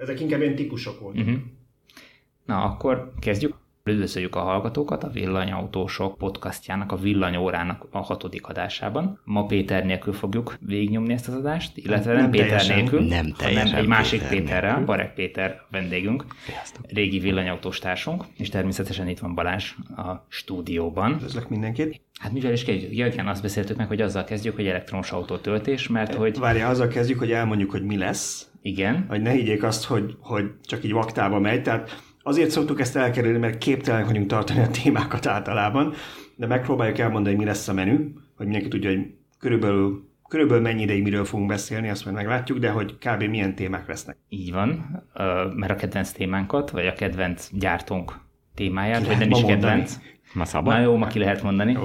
ezek inkább ilyen típusok voltak. Uh-huh. Na, akkor kezdjük. Üdvözöljük a hallgatókat a Villanyautósok podcastjának, a Villanyórának a hatodik adásában. Ma Péter nélkül fogjuk végignyomni ezt az adást, illetve nem, nem Péter teljesen, nélkül, nem hanem egy másik Péter Péterrel, Barek Péter vendégünk, Sziasztok. régi villanyautós társunk, és természetesen itt van Balázs a stúdióban. Üdvözlök mindenkit! Hát mivel is kezdjük? Igen, azt beszéltük meg, hogy azzal kezdjük, hogy elektromos autó töltés, mert hogy... Várja, azzal kezdjük, hogy elmondjuk, hogy mi lesz. Igen. Hogy ne higgyék azt, hogy, hogy csak így vaktába megy, tehát Azért szoktuk ezt elkerülni, mert képtelen vagyunk tartani a témákat általában, de megpróbáljuk elmondani, mi lesz a menü, hogy mindenki tudja, hogy körülbelül, körülbelül mennyi ideig miről fogunk beszélni, azt majd meglátjuk, de hogy kb. milyen témák lesznek. Így van, mert a kedvenc témánkat, vagy a kedvenc gyártónk témáját, ki vagy nem is kedvenc. Ma szabad? Na jó, ma ki lehet mondani. Jó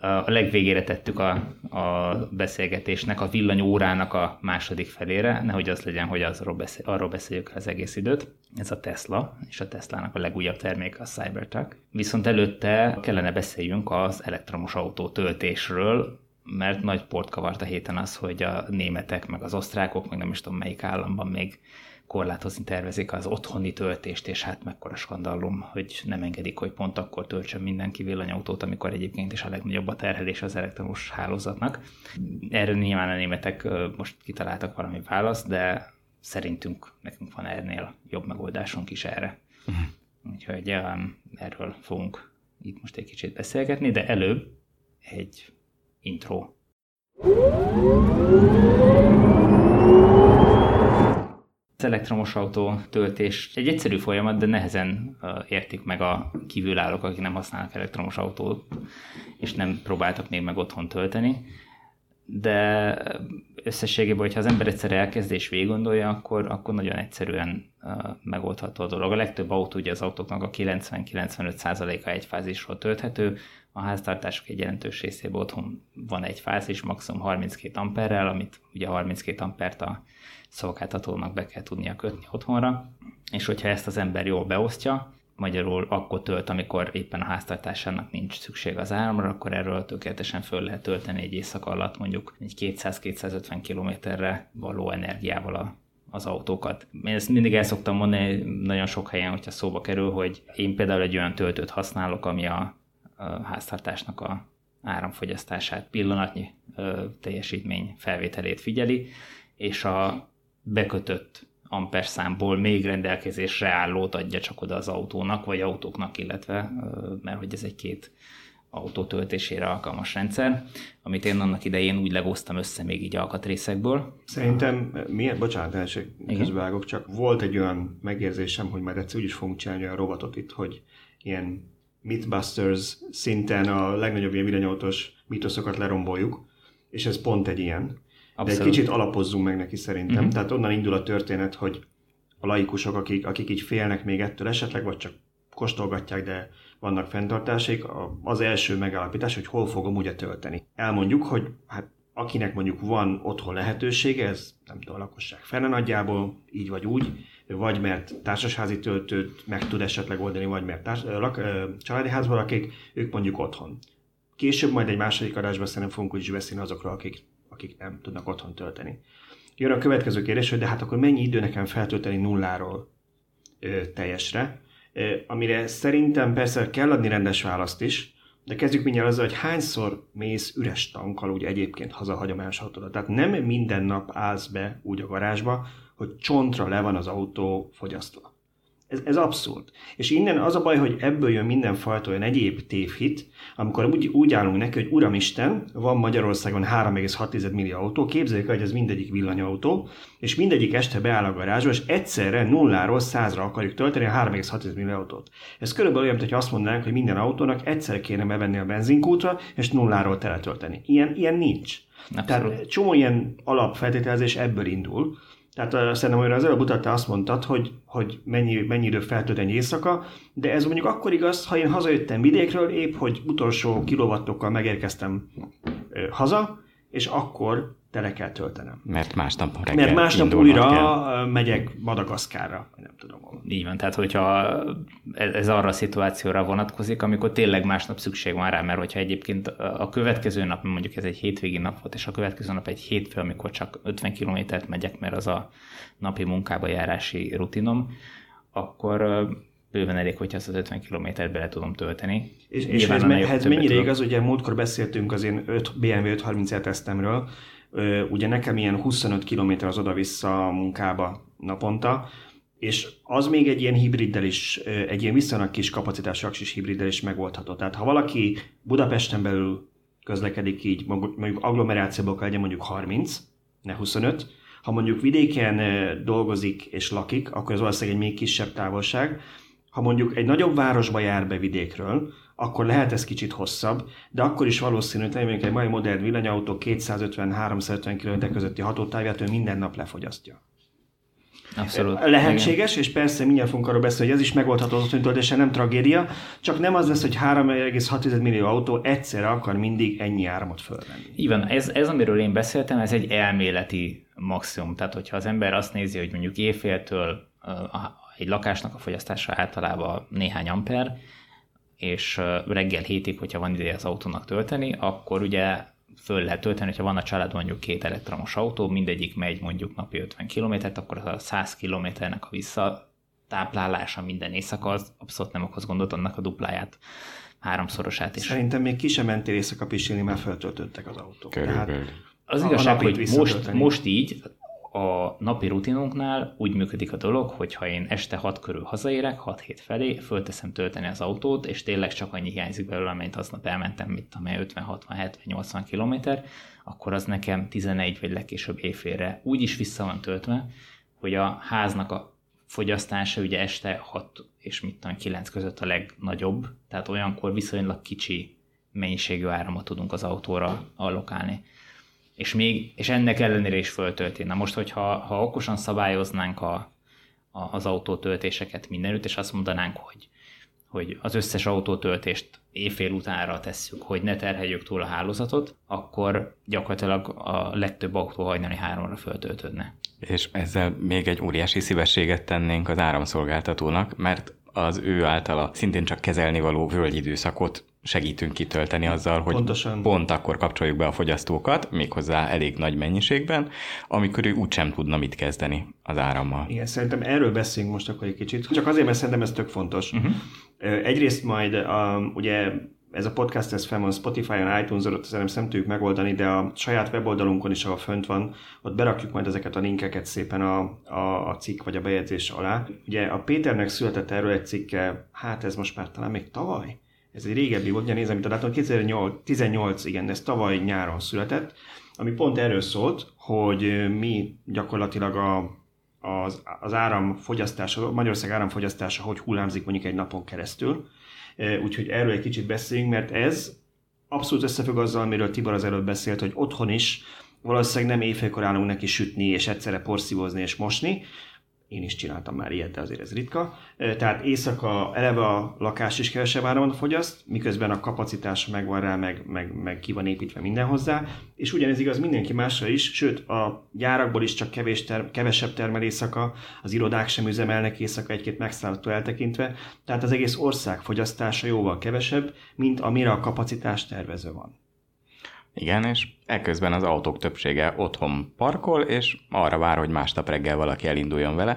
a legvégére tettük a, a beszélgetésnek, a villanyórának a második felére, nehogy az legyen, hogy azról beszél, arról beszéljük az egész időt. Ez a Tesla, és a Teslának a legújabb terméke a Cybertruck. Viszont előtte kellene beszéljünk az elektromos autó töltésről, mert nagy port kavart a héten az, hogy a németek, meg az osztrákok, meg nem is tudom melyik államban még korlátozni tervezik az otthoni töltést, és hát mekkora skandallum, hogy nem engedik, hogy pont akkor töltsön mindenki villanyautót, amikor egyébként is a legnagyobb a terhelés az elektromos hálózatnak. Erre nyilván a németek most kitaláltak valami választ, de szerintünk nekünk van ernél jobb megoldásunk is erre. Uh-huh. Úgyhogy erről fogunk itt most egy kicsit beszélgetni, de előbb egy intro. Az elektromos autó töltés egy egyszerű folyamat, de nehezen értik meg a kívülállók, akik nem használnak elektromos autót, és nem próbáltak még meg otthon tölteni. De összességében, hogyha az ember egyszer elkezd és végig gondolja, akkor, akkor nagyon egyszerűen megoldható a dolog. A legtöbb autó, ugye az autóknak a 90-95%-a egy fázisról tölthető, a háztartások egy jelentős részében otthon van egy fázis, maximum 32 amperrel, amit ugye 32 ampert a szolgáltatónak be kell tudnia kötni otthonra, és hogyha ezt az ember jól beosztja, magyarul akkor tölt, amikor éppen a háztartásának nincs szükség az áramra, akkor erről tökéletesen föl lehet tölteni egy éjszaka alatt mondjuk egy 200-250 kilométerre való energiával a, az autókat. Én ezt mindig el szoktam mondani nagyon sok helyen, hogyha szóba kerül, hogy én például egy olyan töltőt használok, ami a, a háztartásnak a áramfogyasztását, pillanatnyi ö, teljesítmény felvételét figyeli, és a bekötött amperszámból még rendelkezésre állót adja csak oda az autónak, vagy autóknak, illetve, mert hogy ez egy két autó töltésére alkalmas rendszer, amit én annak idején úgy legoztam össze még így alkatrészekből. Szerintem, milyen, bocsánat, első közbevágok, csak volt egy olyan megérzésem, hogy már egyszer úgy is fogunk csinálni olyan robotot itt, hogy ilyen Mythbusters szinten a legnagyobb ilyen villanyautós mitoszokat leromboljuk, és ez pont egy ilyen. Abszolút. De egy kicsit alapozzunk meg neki szerintem. Uh-huh. Tehát onnan indul a történet, hogy a laikusok, akik, akik így félnek még ettől esetleg, vagy csak kóstolgatják, de vannak fenntartásaik, az első megállapítás, hogy hol fogom ugye tölteni. Elmondjuk, hogy hát akinek mondjuk van otthon lehetősége, ez nem tudom, a lakosság fene nagyjából, így vagy úgy, vagy mert társasházi töltőt meg tud esetleg oldani, vagy mert társ, lak, családi házban lakik, ők mondjuk otthon. Később majd egy második adásban szerintem fogunk úgy is beszélni azokról, akik akik nem tudnak otthon tölteni. Jön a következő kérdés, hogy de hát akkor mennyi idő nekem feltölteni nulláról ö, teljesre, ö, amire szerintem persze kell adni rendes választ is, de kezdjük mindjárt azzal, hogy hányszor mész üres tankkal úgy egyébként haza hagyományos autóra. Tehát nem minden nap állsz be úgy a garázsba, hogy csontra le van az autó fogyasztva. Ez, ez abszurd. És innen az a baj, hogy ebből jön mindenfajta olyan egyéb tévhit, amikor úgy, úgy állunk neki, hogy Uramisten, van Magyarországon 3,6 millió autó, képzeljük, hogy ez mindegyik villanyautó, és mindegyik este beáll a garázsba, és egyszerre nulláról százra akarjuk tölteni a 3,6 millió autót. Ez körülbelül olyan, hogyha azt mondanánk, hogy minden autónak egyszer kéne bevenni a benzinkútra, és nulláról teletölteni. Ilyen, ilyen nincs. Abszolút. Tehát csomó ilyen alapfeltételezés ebből indul, tehát uh, szerintem, hogy az előbb utatta azt mondtad, hogy, hogy mennyi, mennyi idő feltölt egy éjszaka, de ez mondjuk akkor igaz, ha én hazajöttem vidékről, épp hogy utolsó kilovattokkal megérkeztem uh, haza, és akkor tele kell töltenem. Mert másnap reggel Mert másnap újra kell. megyek Madagaszkárra, nem tudom hol. Így van, tehát hogyha ez arra a szituációra vonatkozik, amikor tényleg másnap szükség van rá, mert hogyha egyébként a következő nap, mondjuk ez egy hétvégi nap volt, és a következő nap egy hétfő, amikor csak 50 kilométert megyek, mert az a napi munkába járási rutinom, akkor bőven elég, hogyha azt az 50 kilométert bele tudom tölteni. És, és ez, ez mennyire tudom. igaz, ugye múltkor beszéltünk az én 5 BMW 530 tesztemről, ugye nekem ilyen 25 km az oda-vissza a munkába naponta, és az még egy ilyen hibriddel is, egy ilyen viszonylag kis kapacitású aksis hibriddel is megoldható. Tehát ha valaki Budapesten belül közlekedik így, mondjuk agglomerációból legyen mondjuk 30, ne 25, ha mondjuk vidéken dolgozik és lakik, akkor ez valószínűleg egy még kisebb távolság. Ha mondjuk egy nagyobb városba jár be vidékről, akkor lehet ez kicsit hosszabb, de akkor is valószínű, hogy egy mai modern villanyautó 250-350 km közötti hatótávját ő minden nap lefogyasztja. Abszolút. Lehetséges, igen. és persze mindjárt fogunk arról beszélni, hogy ez is megoldható az otthoni nem tragédia, csak nem az lesz, hogy 3,6 millió autó egyszerre akar mindig ennyi áramot fölvenni. Így van, ez, ez, amiről én beszéltem, ez egy elméleti maximum. Tehát, hogyha az ember azt nézi, hogy mondjuk éjféltől egy lakásnak a fogyasztása általában néhány amper, és reggel hétig, hogyha van ideje az autónak tölteni, akkor ugye föl lehet tölteni, hogyha van a család mondjuk két elektromos autó, mindegyik megy mondjuk napi 50 kilométert, akkor az a 100 kilométernek a visszatáplálása minden éjszaka az abszolút nem okoz gondot, annak a dupláját háromszorosát is. Szerintem még ki sem mentél éjszaka pisilni, már feltöltöttek az autók. Tehát az igazság, hogy most, most így, a napi rutinunknál úgy működik a dolog, hogy ha én este 6 körül hazaérek, 6-7 felé, fölteszem tölteni az autót, és tényleg csak annyi hiányzik belőle, amint aznap elmentem, mit tudom 50-60-70-80 km, akkor az nekem 11 vagy legkésőbb éjfélre úgy is vissza van töltve, hogy a háznak a fogyasztása ugye este 6 és mit tudom, 9 között a legnagyobb, tehát olyankor viszonylag kicsi mennyiségű áramot tudunk az autóra allokálni és, még, és ennek ellenére is föltölti. Na most, hogyha ha okosan szabályoznánk a, a, az autótöltéseket mindenütt, és azt mondanánk, hogy, hogy az összes autótöltést éjfél utánra tesszük, hogy ne terheljük túl a hálózatot, akkor gyakorlatilag a legtöbb autó hajnali háromra föltöltődne. És ezzel még egy óriási szívességet tennénk az áramszolgáltatónak, mert az ő általa szintén csak kezelni való völgyidőszakot segítünk kitölteni azzal, hogy Pontosan. pont akkor kapcsoljuk be a fogyasztókat, méghozzá elég nagy mennyiségben, amikor ő úgysem tudna mit kezdeni az árammal. Igen, szerintem erről beszélünk most akkor egy kicsit. Csak azért, mert szerintem ez tök fontos. Uh-huh. Egyrészt majd um, ugye ez a podcast, ez fel van Spotify-on, iTunes-on, ott nem tudjuk megoldani, de a saját weboldalunkon is, ahol fönt van, ott berakjuk majd ezeket a linkeket szépen a, a, a cikk vagy a bejegyzés alá. Ugye a Péternek született erről egy cikke, hát ez most már talán még tavaly, ez egy régebbi volt, ugye nézem, mint a dátum, 2018, igen, ez tavaly nyáron született, ami pont erről szólt, hogy mi gyakorlatilag a, az, az áramfogyasztása, Magyarország áramfogyasztása hogy hullámzik mondjuk egy napon keresztül. Úgyhogy erről egy kicsit beszéljünk, mert ez abszolút összefügg azzal, amiről Tibor az előbb beszélt, hogy otthon is valószínűleg nem éjfélkor állunk neki sütni, és egyszerre porszívózni és mosni, én is csináltam már ilyet, de azért ez ritka. Tehát éjszaka eleve a lakás is kevesebb áramot fogyaszt, miközben a kapacitás megvan rá, meg, meg, meg ki van építve minden hozzá, és ugyanez igaz mindenki másra is, sőt a gyárakból is csak kevés ter- kevesebb termel éjszaka, az irodák sem üzemelnek éjszaka egy-két megszálltól eltekintve, tehát az egész ország fogyasztása jóval kevesebb, mint amire a kapacitás tervező van. Igen, és ekközben az autók többsége otthon parkol, és arra vár, hogy másnap reggel valaki elinduljon vele.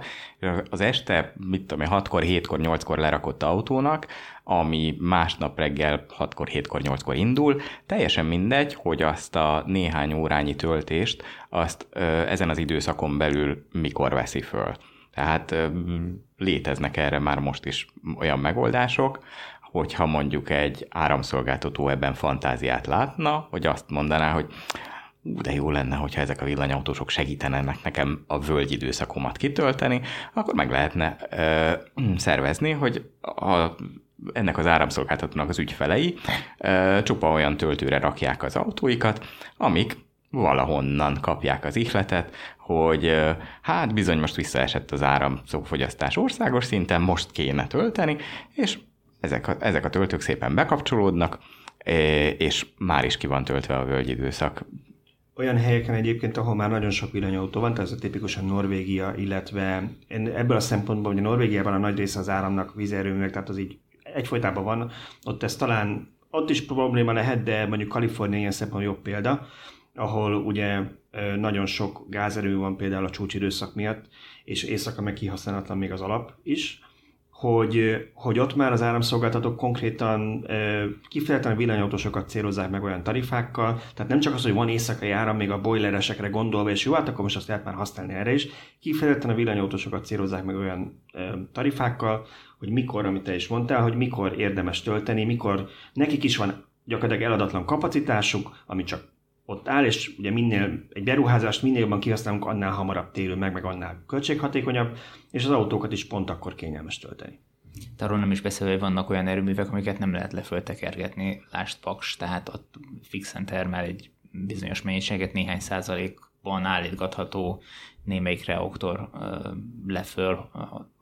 Az este, mit tudom én, 6-kor, 7-kor, 8-kor lerakott autónak, ami másnap reggel 6-kor, 7-kor, 8-kor indul, teljesen mindegy, hogy azt a néhány órányi töltést, azt ö, ezen az időszakon belül mikor veszi föl. Tehát léteznek erre már most is olyan megoldások, hogyha mondjuk egy áramszolgáltató ebben fantáziát látna, hogy azt mondaná, hogy de jó lenne, hogyha ezek a villanyautósok segítenek nekem a völgy időszakomat kitölteni, akkor meg lehetne ö, szervezni, hogy a, ennek az áramszolgáltatónak az ügyfelei ö, csupa olyan töltőre rakják az autóikat, amik valahonnan kapják az ihletet, hogy hát bizony most visszaesett az áramfogyasztás országos szinten, most kéne tölteni, és ezek a, ezek a töltők szépen bekapcsolódnak, és már is ki van töltve a völgyidőszak. olyan helyeken egyébként, ahol már nagyon sok villanyautó van, tehát ez a tipikusan Norvégia, illetve ebből a szempontból, hogy a Norvégiában a nagy része az áramnak vízerőművek, tehát az így egyfolytában van, ott ez talán ott is probléma lehet, de mondjuk Kalifornia ilyen szempontból jobb példa, ahol ugye nagyon sok gázerő van például a csúcsidőszak miatt, és éjszaka meg kihasználatlan még az alap is, hogy, hogy ott már az áramszolgáltatók konkrétan e, kifejezetten villanyautósokat célozzák meg olyan tarifákkal, tehát nem csak az, hogy van éjszakai áram, még a boileresekre gondolva, és jó, hát akkor most azt lehet már használni erre is, kifejezetten a villanyautósokat célozzák meg olyan tarifákkal, hogy mikor, amit te is mondtál, hogy mikor érdemes tölteni, mikor nekik is van gyakorlatilag eladatlan kapacitásuk, ami csak ott áll, és ugye minél egy beruházást minél jobban kihasználunk, annál hamarabb térül meg, meg annál költséghatékonyabb, és az autókat is pont akkor kényelmes tölteni. De arról nem is beszélve, hogy vannak olyan erőművek, amiket nem lehet leföltekergetni, lást paks, tehát ott fixen termel egy bizonyos mennyiséget, néhány százalékban állítgatható némelyik reaktor leföl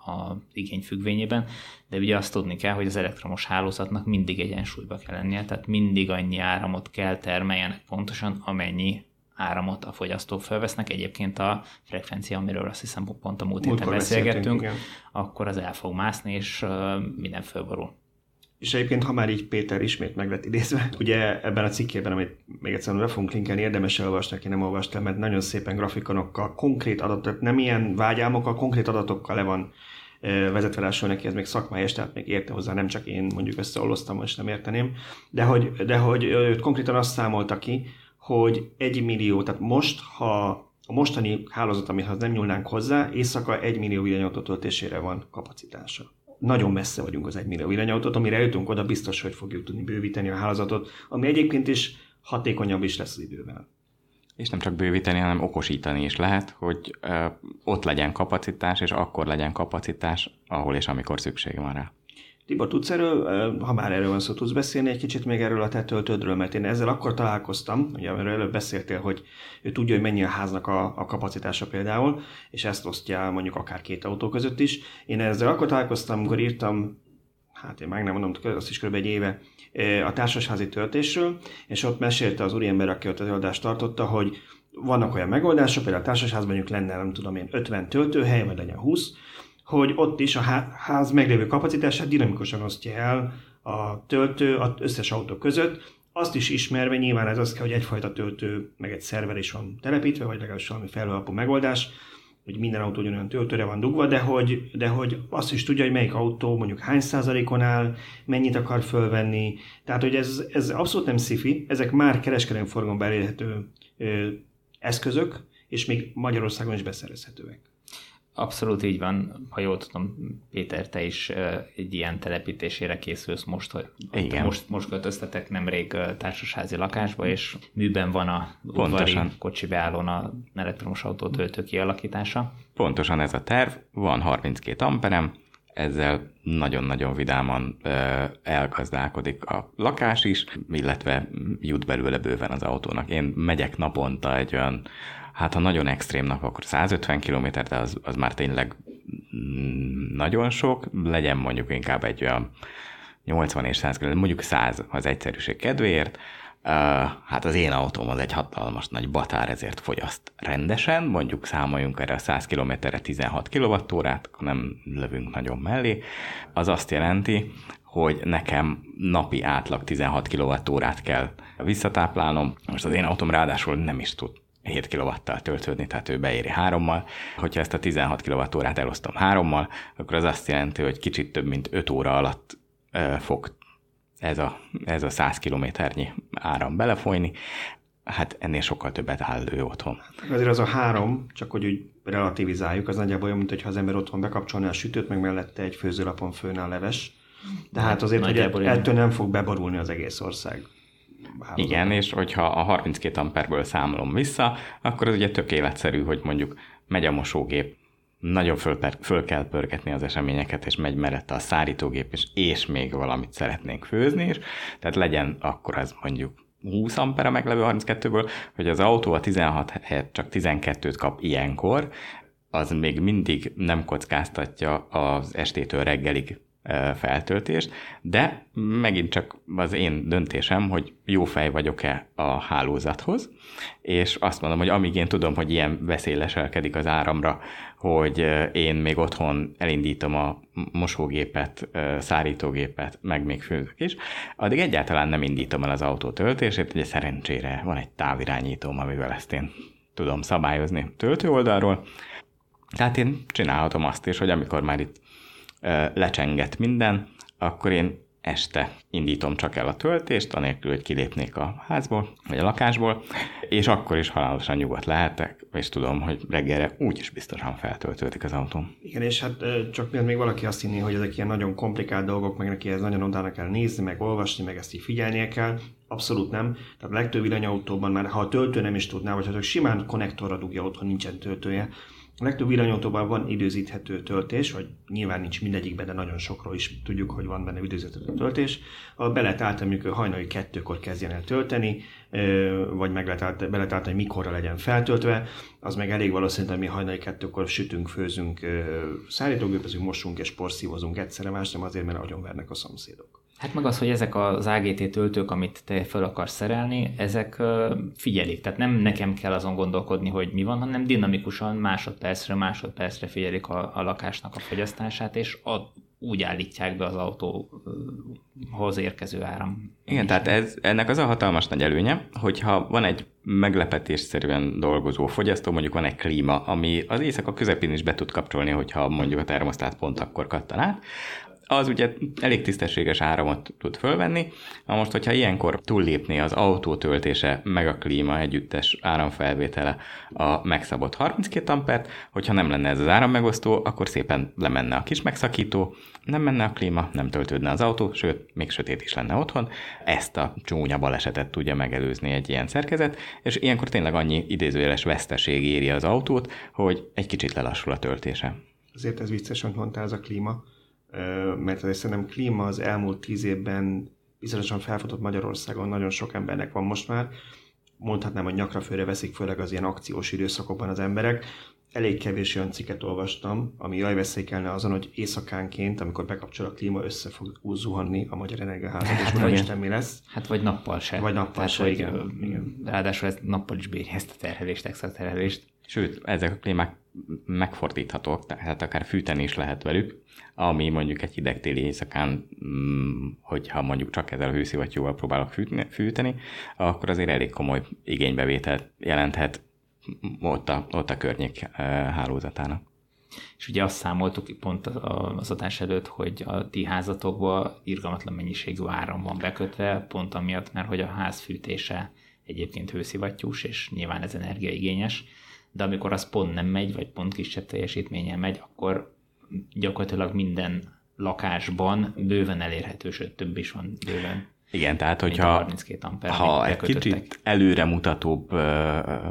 a igény függvényében, de ugye azt tudni kell, hogy az elektromos hálózatnak mindig egyensúlyba kell lennie, tehát mindig annyi áramot kell termeljenek pontosan, amennyi áramot a fogyasztók felvesznek. Egyébként a frekvencia, amiről azt hiszem pont a múlt héten beszélgettünk, akkor az el fog mászni, és minden fölborul. És egyébként, ha már így Péter ismét meg lett idézve, ugye ebben a cikkében, amit még egyszer le fogunk linkelni, érdemes elolvasni, aki nem olvasta, mert nagyon szépen grafikonokkal, konkrét adatok, nem ilyen vágyálmokkal, konkrét adatokkal le van vezetve rá neki, ez még szakmályos, tehát még érte hozzá, nem csak én mondjuk összeoloztam, most nem érteném, de hogy, de hogy őt konkrétan azt számolta ki, hogy egy millió, tehát most, ha a mostani hálózat, amihez nem nyúlnánk hozzá, éjszaka egy millió villanyautó töltésére van kapacitása. Nagyon messze vagyunk az egy millió villanyautót, amire jutunk oda, biztos, hogy fogjuk tudni bővíteni a hálózatot, ami egyébként is hatékonyabb is lesz az idővel. És nem csak bővíteni, hanem okosítani is lehet, hogy ö, ott legyen kapacitás, és akkor legyen kapacitás, ahol és amikor szükség van rá. Tibor, tudsz erről, ha már erről van szó, tudsz beszélni egy kicsit még erről a te töltődről, mert én ezzel akkor találkoztam, ugye amiről előbb beszéltél, hogy ő tudja, hogy mennyi a háznak a, a kapacitása például, és ezt osztja mondjuk akár két autó között is. Én ezzel akkor találkoztam, amikor írtam, hát én meg nem mondom, azt is kb. egy éve, a társasházi töltésről, és ott mesélte az úriember, aki ott az előadást tartotta, hogy vannak olyan megoldások, például a társasházban mondjuk lenne, nem tudom én, 50 töltőhely, vagy legyen 20, hogy ott is a ház meglévő kapacitását dinamikusan osztja el a töltő az összes autó között, azt is ismerve nyilván ez az kell, hogy egyfajta töltő, meg egy szerver is van telepítve, vagy legalábbis valami felhőalapú megoldás, hogy minden autó ugyanolyan töltőre van dugva, de hogy, de hogy azt is tudja, hogy melyik autó mondjuk hány százalékon áll, mennyit akar fölvenni. Tehát, hogy ez, ez abszolút nem szifi, ezek már kereskedelmi forgalomban elérhető ö, eszközök, és még Magyarországon is beszerezhetőek. Abszolút így van. Ha jól tudom, Péter, te is egy ilyen telepítésére készülsz most, hogy Igen. most, most költöztetek nemrég társasházi lakásba, és műben van a udvari kocsi beállón a elektromos autó töltő kialakítása. Pontosan ez a terv, van 32 amperem, ezzel nagyon-nagyon vidáman elgazdálkodik a lakás is, illetve jut belőle bőven az autónak. Én megyek naponta egy olyan Hát ha nagyon extrém nap, akkor 150 km, de az, az már tényleg mm, nagyon sok, legyen mondjuk inkább egy olyan 80 és 100 km, mondjuk 100 az egyszerűség kedvéért, hát az én autóm az egy hatalmas nagy batár, ezért fogyaszt rendesen, mondjuk számoljunk erre a 100 km-re 16 kWh-át, nem lövünk nagyon mellé. Az azt jelenti, hogy nekem napi átlag 16 kWh-át kell visszatáplálnom. Most az én autóm ráadásul nem is tud 7 kW-tal töltődni, tehát ő beéri hárommal. Hogyha ezt a 16 kWh-át elosztom hárommal, akkor az azt jelenti, hogy kicsit több mint 5 óra alatt fog ez a, ez a 100 kilométernyi áram belefolyni, hát ennél sokkal többet áll ő otthon. Azért az a három, csak hogy úgy relativizáljuk, az nagyjából olyan, mint hogyha az ember otthon bekapcsolná a sütőt, meg mellette egy főzőlapon főne a leves. De hát azért, hogy ettől nem fog beborulni az egész ország. Igen, és hogyha a 32 amperből számolom vissza, akkor az ugye tök életszerű, hogy mondjuk megy a mosógép, nagyon föl, föl kell pörgetni az eseményeket, és megy mellette a szárítógép, és, és még valamit szeretnénk főzni is, tehát legyen akkor az mondjuk 20 ampere meglevő 32-ből, hogy az autó a 16 helyett csak 12-t kap ilyenkor, az még mindig nem kockáztatja az estétől reggelig feltöltést, de megint csak az én döntésem, hogy jó fej vagyok-e a hálózathoz, és azt mondom, hogy amíg én tudom, hogy ilyen veszély leselkedik az áramra, hogy én még otthon elindítom a mosógépet, szárítógépet, meg még főzök is, addig egyáltalán nem indítom el az autó töltését, ugye szerencsére van egy távirányítóm, amivel ezt én tudom szabályozni töltő oldalról, tehát én csinálhatom azt is, hogy amikor már itt lecsenget minden, akkor én este indítom csak el a töltést, anélkül, hogy kilépnék a házból, vagy a lakásból, és akkor is halálosan nyugodt lehetek, és tudom, hogy reggelre úgyis biztosan feltöltődik az autóm. Igen, és hát csak még valaki azt hinné, hogy ezek ilyen nagyon komplikált dolgok, meg neki ez nagyon odána kell nézni, meg olvasni, meg ezt így figyelnie kell. Abszolút nem. Tehát a legtöbb villanyautóban már, ha a töltő nem is tudná, vagy ha csak simán konnektorra dugja otthon, nincsen töltője, a legtöbb villanyautóban van időzíthető töltés, vagy nyilván nincs mindegyikben, de nagyon sokról is tudjuk, hogy van benne időzíthető töltés. A be lehet állítani, amikor hajnali kettőkor kezdjen el tölteni, vagy meg lehet állítani, be lehet állítani, hogy mikorra legyen feltöltve. Az meg elég valószínű, hogy mi hajnali kettőkor sütünk, főzünk, szállítógépezünk, mosunk és porszívozunk egyszerre, más nem azért, mert nagyon vernek a szomszédok. Hát meg az, hogy ezek az AGT töltők, amit te fel akarsz szerelni, ezek figyelik. Tehát nem nekem kell azon gondolkodni, hogy mi van, hanem dinamikusan másodpercre, másodpercre figyelik a, a lakásnak a fogyasztását, és a, úgy állítják be az autóhoz érkező áram. Igen, tehát ez, ennek az a hatalmas nagy előnye, hogyha van egy meglepetésszerűen dolgozó fogyasztó, mondjuk van egy klíma, ami az éjszaka közepén is be tud kapcsolni, hogyha mondjuk a termosztát pont akkor kattan át, az ugye elég tisztességes áramot tud fölvenni. Na most, hogyha ilyenkor túllépné az autó töltése, meg a klíma együttes áramfelvétele a megszabott 32 ampert, hogyha nem lenne ez az árammegosztó, akkor szépen lemenne a kis megszakító, nem menne a klíma, nem töltődne az autó, sőt, még sötét is lenne otthon. Ezt a csúnya balesetet tudja megelőzni egy ilyen szerkezet, és ilyenkor tényleg annyi idézőjeles veszteség éri az autót, hogy egy kicsit lelassul a töltése. Azért ez vicces, amit mondtál, ez a klíma mert ez szerintem klíma az elmúlt tíz évben bizonyosan felfutott Magyarországon, nagyon sok embernek van most már, mondhatnám, hogy nyakra főre veszik, főleg az ilyen akciós időszakokban az emberek. Elég kevés olyan cikket olvastam, ami jaj veszélykelne azon, hogy éjszakánként, amikor bekapcsol a klíma, össze fog zuhanni a Magyar Energiaházat, és hát, vagy, mi lesz. Hát vagy nappal se. Vagy nappal Tehát, se, igen, igen. Ráadásul ez nappal is bírja ezt a terhelést, extra terhelést. Sőt, ezek a klímák megfordíthatók, tehát akár fűteni is lehet velük, ami mondjuk egy hideg téli éjszakán, mm, hogyha mondjuk csak ezzel a hőszivattyúval próbálok fűteni, akkor azért elég komoly igénybevételt jelenthet ott a, ott a környék eh, hálózatának. És ugye azt számoltuk pont az adás előtt, hogy a ti házatokban irgalmatlan mennyiségű áram van bekötve, pont amiatt, mert hogy a ház fűtése egyébként hőszivattyús, és nyilván ez energiaigényes, de amikor az pont nem megy, vagy pont kisebb teljesítményen megy, akkor gyakorlatilag minden lakásban bőven elérhető, sőt több is van bőven. Igen, tehát hogyha 32 amper, ha egy kicsit előremutatóbb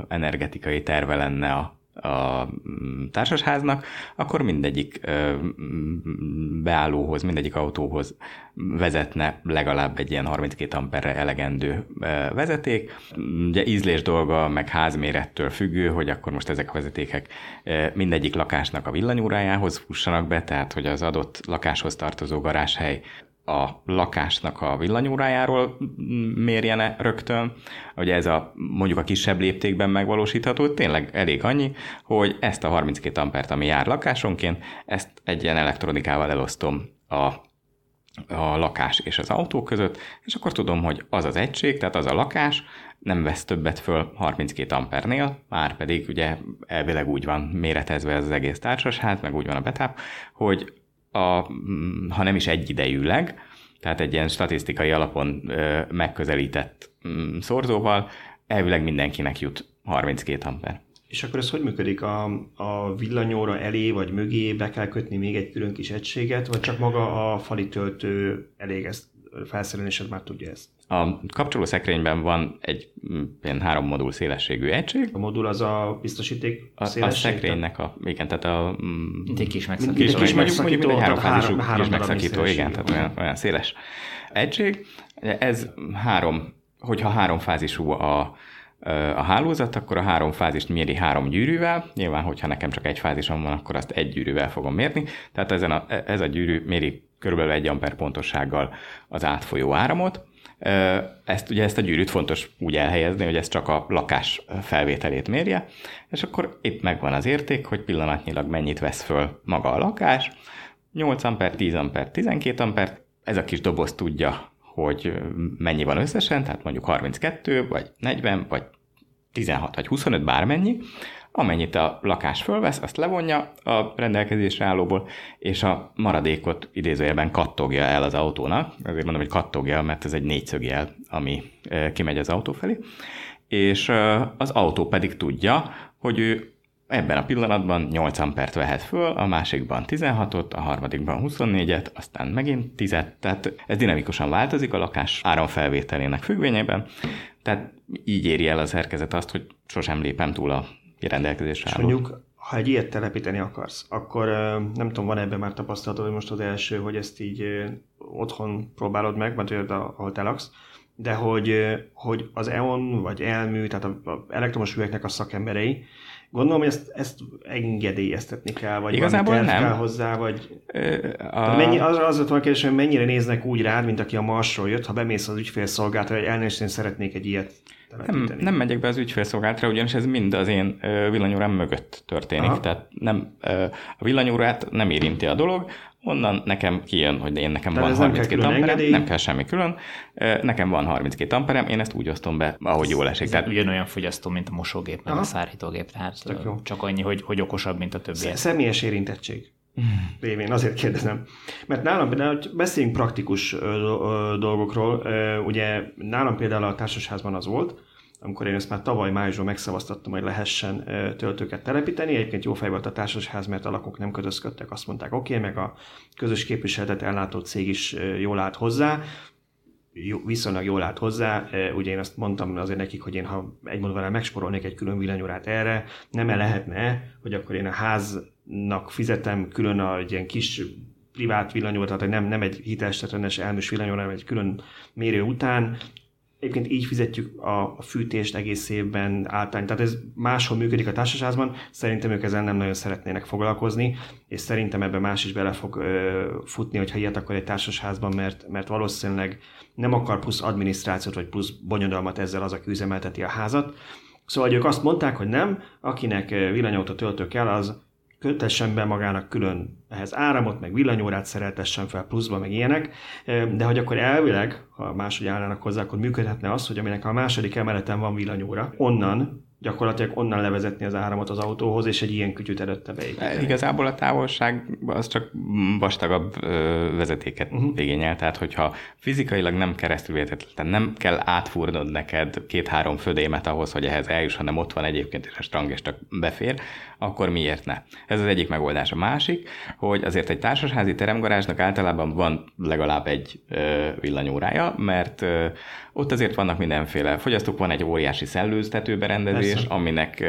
energetikai terve lenne a a mm, társasháznak, akkor mindegyik mm, beállóhoz, mindegyik autóhoz vezetne legalább egy ilyen 32 amperre elegendő vezeték. Ugye ízlés dolga, meg házmérettől függő, hogy akkor most ezek a vezetékek mindegyik lakásnak a villanyórájához fussanak be, tehát hogy az adott lakáshoz tartozó garázshely a lakásnak a villanyórájáról mérjene rögtön, hogy ez a mondjuk a kisebb léptékben megvalósítható, tényleg elég annyi, hogy ezt a 32 ampert, ami jár lakásonként, ezt egy ilyen elektronikával elosztom a, a lakás és az autó között, és akkor tudom, hogy az az egység, tehát az a lakás nem vesz többet föl 32 ampernél, már pedig ugye elvileg úgy van méretezve ez az egész társasház, meg úgy van a betáp, hogy a, mm, ha nem is egyidejűleg, tehát egy ilyen statisztikai alapon megközelített mm, szorzóval, elvileg mindenkinek jut 32 amper. És akkor ez hogy működik? A, a villanyóra elé vagy mögé be kell kötni még egy külön kis egységet, vagy csak maga a fali töltő elég ezt felszerelésed már tudja ezt? A kapcsoló szekrényben van egy mm, ilyen három modul szélességű egység. A modul az a biztosíték a, a szekrénynek a, igen, tehát a... Mint egy kis megszakító. Kis, kis megszakító, egy háromfázisú három, kis megszakító, igen, tehát olyan, olyan széles egység. Ez három, hogyha három fázisú a, a hálózat, akkor a három fázist méri három gyűrűvel. Nyilván, hogyha nekem csak egy fázisom van, akkor azt egy gyűrűvel fogom mérni. Tehát ezen a, ez a gyűrű méri körülbelül egy amper pontossággal az átfolyó áramot. Ezt, ugye ezt a gyűrűt fontos úgy elhelyezni, hogy ez csak a lakás felvételét mérje, és akkor itt megvan az érték, hogy pillanatnyilag mennyit vesz föl maga a lakás, 8 amper, 10 amper, 12 amper, ez a kis doboz tudja, hogy mennyi van összesen, tehát mondjuk 32, vagy 40, vagy 16, vagy 25, bármennyi, amennyit a lakás fölvesz, azt levonja a rendelkezésre állóból, és a maradékot idézőjelben kattogja el az autónak. Azért mondom, hogy kattogja, mert ez egy négyszögjel, ami kimegy az autó felé. És az autó pedig tudja, hogy ő ebben a pillanatban 8 ampert vehet föl, a másikban 16-ot, a harmadikban 24-et, aztán megint 10 tehát ez dinamikusan változik a lakás áramfelvételének függvényében, tehát így éri el a szerkezet azt, hogy sosem lépem túl a rendelkezésre álló. mondjuk, ha egy ilyet telepíteni akarsz, akkor nem tudom, van ebben már tapasztalatod, hogy most az első, hogy ezt így otthon próbálod meg, vagy ahol te laksz, de hogy, hogy az EON vagy elmű, tehát az elektromos üvegnek a szakemberei, gondolom, hogy ezt, ezt engedélyeztetni kell, vagy Igazából nem. kell hozzá, vagy... a... Mennyi, az, az volt a kérdés, hogy mennyire néznek úgy rád, mint aki a Marsról jött, ha bemész az ügyfélszolgálatra, hogy elnézést, én szeretnék egy ilyet nem, nem megyek be az ügyfélszolgálatra, ugyanis ez mind az én villanyórám mögött történik. Aha. Tehát nem, a villanyórát nem érinti a dolog, onnan nekem kijön, hogy én nekem De van 32 amperem, engedély. nem kell semmi külön, nekem van 32 amperem, én ezt úgy osztom be, ahogy jól esik. Tehát ugyanolyan fogyasztó, mint a mosógép, meg Aha. a szárítógép, tehát csak annyi, hogy, hogy okosabb, mint a többi. Személyes érintettség. Révén, azért kérdezem. Mert nálam például, beszéljünk praktikus dolgokról, ugye nálam például a társasházban az volt, amikor én ezt már tavaly májusban megszavaztattam, hogy lehessen töltőket telepíteni. Egyébként jó fej volt a társasház, mert a lakók nem kötözködtek, azt mondták, oké, okay, meg a közös képviseletet ellátó cég is jól állt hozzá, jó, viszonylag jól állt hozzá. Ugye én azt mondtam azért nekik, hogy én ha egy mondva megsporolnék egy külön villanyórát erre, nem -e lehetne, hogy akkor én a háznak fizetem külön a, egy ilyen kis privát villanyórát, tehát nem, nem egy hiteles, elműs villanyórát, hanem egy külön mérő után Egyébként így fizetjük a, a fűtést egész évben általán. Tehát ez máshol működik a társaságban, szerintem ők ezzel nem nagyon szeretnének foglalkozni, és szerintem ebben más is bele fog ö, futni, hogyha ilyet akar egy társasházban, mert, mert valószínűleg nem akar plusz adminisztrációt vagy plusz bonyodalmat ezzel az, aki üzemelteti a házat. Szóval ők azt mondták, hogy nem, akinek villanyautó töltő kell, az kötessen be magának külön ehhez áramot, meg villanyórát szereltessen fel pluszba, meg ilyenek, de hogy akkor elvileg, ha máshogy állnának hozzá, akkor működhetne az, hogy aminek a második emeleten van villanyóra, onnan gyakorlatilag onnan levezetni az áramot az autóhoz, és egy ilyen kütyüt előtte beépíteni. Igazából a távolság az csak vastagabb vezetéket uh-huh. igényel, tehát hogyha fizikailag nem keresztül tehát nem kell átfúrnod neked két-három födémet ahhoz, hogy ehhez eljuss, hanem ott van egyébként, és a strang és csak befér, akkor miért ne? Ez az egyik megoldás. A másik, hogy azért egy társasházi teremgarázsnak általában van legalább egy ö, villanyórája, mert ö, ott azért vannak mindenféle fogyasztók, van egy óriási szellőztető berendezés, Persze. aminek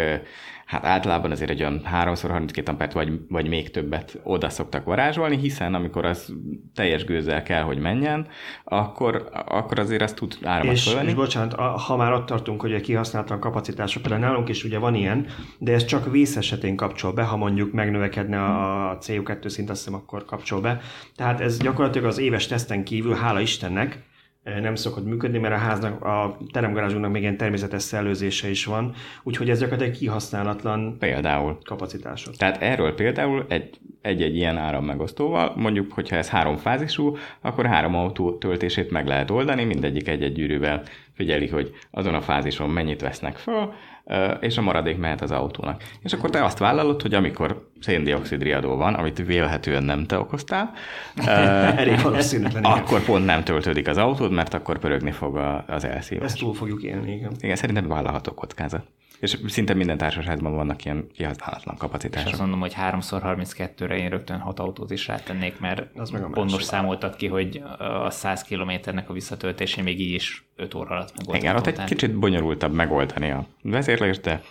hát általában azért egy olyan 3x32 ampert vagy, vagy még többet oda szoktak varázsolni, hiszen amikor az teljes gőzzel kell, hogy menjen, akkor, akkor azért azt tud áramot és, fölvenni. És bocsánat, ha már ott tartunk, hogy a kihasználatlan kapacitások, például nálunk is ugye van ilyen, de ez csak vész esetén kapcsol be, ha mondjuk megnövekedne a CO2 szint, azt hiszem, akkor kapcsol be. Tehát ez gyakorlatilag az éves teszten kívül, hála Istennek, nem szokott működni, mert a háznak, a teremgarázsunknak még ilyen természetes szellőzése is van, úgyhogy ez gyakorlatilag kihasználatlan például. kapacitások. Tehát erről például egy, egy-egy ilyen árammegosztóval, mondjuk, hogyha ez három fázisú, akkor három autó töltését meg lehet oldani, mindegyik egy-egy gyűrűvel figyeli, hogy azon a fázison mennyit vesznek föl, és a maradék mehet az autónak. És akkor te azt vállalod, hogy amikor széndiokszid riadó van, amit vélhetően nem te okoztál, Elég akkor pont nem töltődik az autód, mert akkor pörögni fog az elszívás. Ezt túl fogjuk élni, igen. Igen, szerintem vállalható kockázat. És szinte minden társaságban vannak ilyen kihasználatlan kapacitások. És azt mondom, hogy 3x32-re én rögtön hat autót is rátennék, mert az meg a pontos számoltat ki, hogy a 100 kilométernek a visszatöltésé még így is 5 óra alatt megoldható. Igen, ott egy kicsit bonyolultabb megoldani a vezérlést, de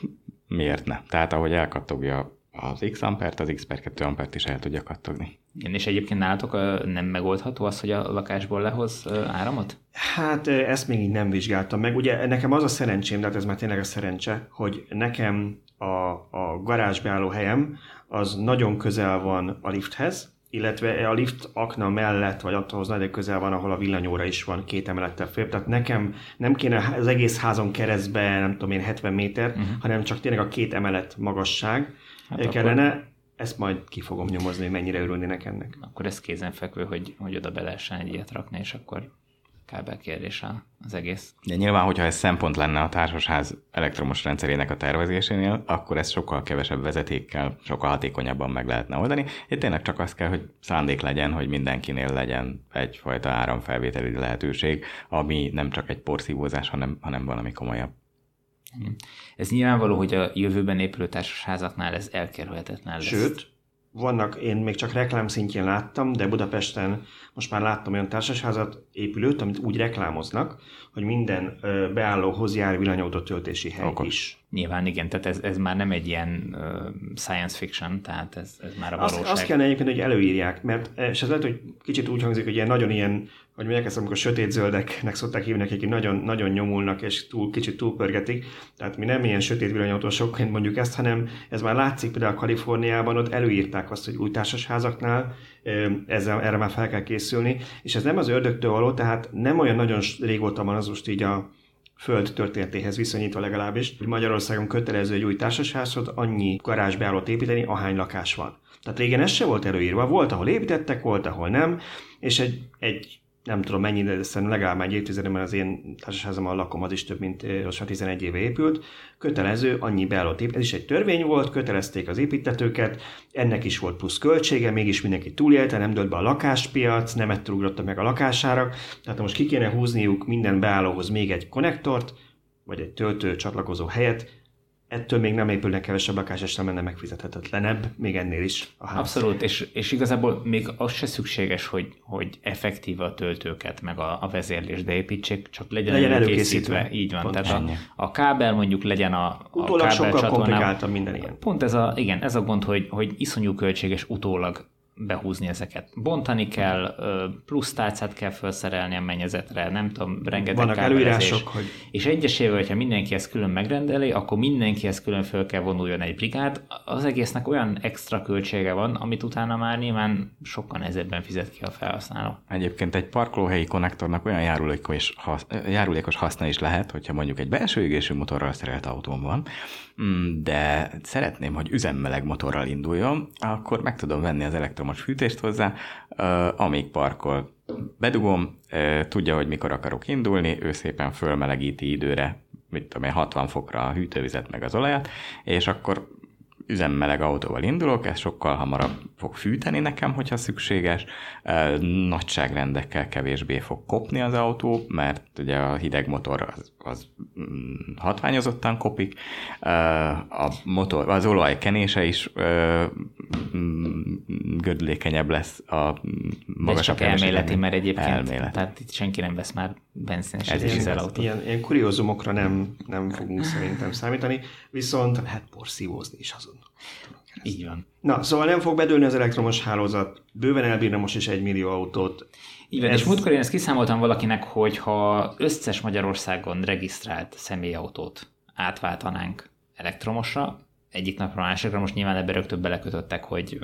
miért ne? Tehát ahogy elkattogja az X ampert, az X per 2 ampert is el tudja kattogni. Igen, és egyébként nálatok nem megoldható az, hogy a lakásból lehoz áramot? Hát ezt még így nem vizsgáltam meg. Ugye nekem az a szerencsém, de hát ez már tényleg a szerencse, hogy nekem a, a garázsbeálló helyem az nagyon közel van a lifthez, illetve a lift akna mellett, vagy attól nagyon közel van, ahol a villanyóra is van két emelettel fél. Tehát nekem nem kéne az egész házon keresztbe, nem tudom én, 70 méter, uh-huh. hanem csak tényleg a két emelet magasság hát kellene. Akkor... Ezt majd ki fogom nyomozni, hogy mennyire örülnének ennek. Akkor ez kézenfekvő, hogy, hogy oda be lehessen egy ilyet rakni, és akkor kábelkérdés az egész. De nyilván, hogyha ez szempont lenne a társasház elektromos rendszerének a tervezésénél, akkor ezt sokkal kevesebb vezetékkel, sokkal hatékonyabban meg lehetne oldani. Itt tényleg csak az kell, hogy szándék legyen, hogy mindenkinél legyen egyfajta áramfelvételi lehetőség, ami nem csak egy porszívózás, hanem, hanem valami komolyabb. Ez nyilvánvaló, hogy a jövőben épülő társasházaknál ez elkerülhetetlen lesz. Sőt, vannak, én még csak reklám szintjén láttam, de Budapesten most már láttam olyan társasházat, épülőt, amit úgy reklámoznak, hogy minden beállóhoz jár villanyautót töltési hely Okos. is. Nyilván igen, tehát ez, ez már nem egy ilyen uh, science fiction, tehát ez, ez már a valóság. Azt, azt kellene egyébként, hogy előírják, mert és ez lehet, hogy kicsit úgy hangzik, hogy ilyen nagyon ilyen hogy mondják ezt, amikor sötét zöldeknek szokták hívni, akik nagyon, nagyon nyomulnak és túl, kicsit túlpörgetik. Tehát mi nem ilyen sötét villanyautósokként mondjuk ezt, hanem ez már látszik például a Kaliforniában, ott előírták azt, hogy új társasházaknál ezzel, erre már fel kell készülni, és ez nem az ördögtől való, tehát nem olyan nagyon régóta van az most így a föld történetéhez viszonyítva legalábbis, hogy Magyarországon kötelező egy új társasházhoz annyi garázsbeállót építeni, ahány lakás van. Tehát régen ez se volt előírva, volt, ahol építettek, volt, ahol nem, és egy, egy nem tudom mennyi, de szerintem legalább egy évtizedben az én társasházammal lakom, az is több mint most 11 éve épült, kötelező annyi beállott épít. Ez is egy törvény volt, kötelezték az építetőket, ennek is volt plusz költsége, mégis mindenki túlélte, nem dölt be a lakáspiac, nem ettől meg a lakásárak, tehát most ki kéne húzniuk minden beállóhoz még egy konnektort, vagy egy töltő csatlakozó helyet, ettől még nem épülnek kevesebb lakás, és nem lenne megfizethetetlenebb, még ennél is a ház. Abszolút, és, és igazából még az se szükséges, hogy, hogy effektív a töltőket, meg a, a vezérlés beépítsék, csak legyen, legyen előkészítve. előkészítve. Így van, pont tehát a, a, kábel mondjuk legyen a, a Utólag sokkal komplikáltabb minden ilyen. Pont ez a, igen, ez a gond, hogy, hogy iszonyú költséges utólag behúzni ezeket. Bontani kell, plusz tárcát kell felszerelni a mennyezetre, nem tudom, rengeteg Vannak előírások, hogy... És egyesével, hogyha mindenki ezt külön megrendeli, akkor mindenki ezt külön föl kell vonuljon egy brigád. Az egésznek olyan extra költsége van, amit utána már nyilván sokkal nehezebben fizet ki a felhasználó. Egyébként egy parkolóhelyi konnektornak olyan járulékos, hasz, járulékos haszna is lehet, hogyha mondjuk egy belső égésű motorral szerelt autón van, de szeretném, hogy üzemmeleg motorral induljon, akkor meg tudom venni az elektromos elektromos fűtést hozzá, amíg parkol. Bedugom, tudja, hogy mikor akarok indulni, ő szépen fölmelegíti időre, mit tudom én, 60 fokra a hűtővizet meg az olajat, és akkor üzemmeleg autóval indulok, ez sokkal hamarabb fog fűteni nekem, hogyha szükséges. Nagyságrendekkel kevésbé fog kopni az autó, mert ugye a hideg motor az, az mm, hatványozottan kopik. A motor, az olaj kenése is mm, gödülékenyebb lesz a magasabb De csak elméleti, mert egyébként elmélet. tehát itt senki nem vesz már benzines Ez dízelautót. Ilyen, ilyen kuriózumokra nem, nem fogunk szerintem számítani, viszont lehet porszívózni is azon. Így van. Na, szóval nem fog bedőlni az elektromos hálózat, bőven elbírna most is egy millió autót. Így van, Ez... és múltkor én ezt kiszámoltam valakinek, hogy ha összes Magyarországon regisztrált személyautót átváltanánk elektromosra, egyik napról a másikra, most nyilván ebbe rögtön belekötöttek, hogy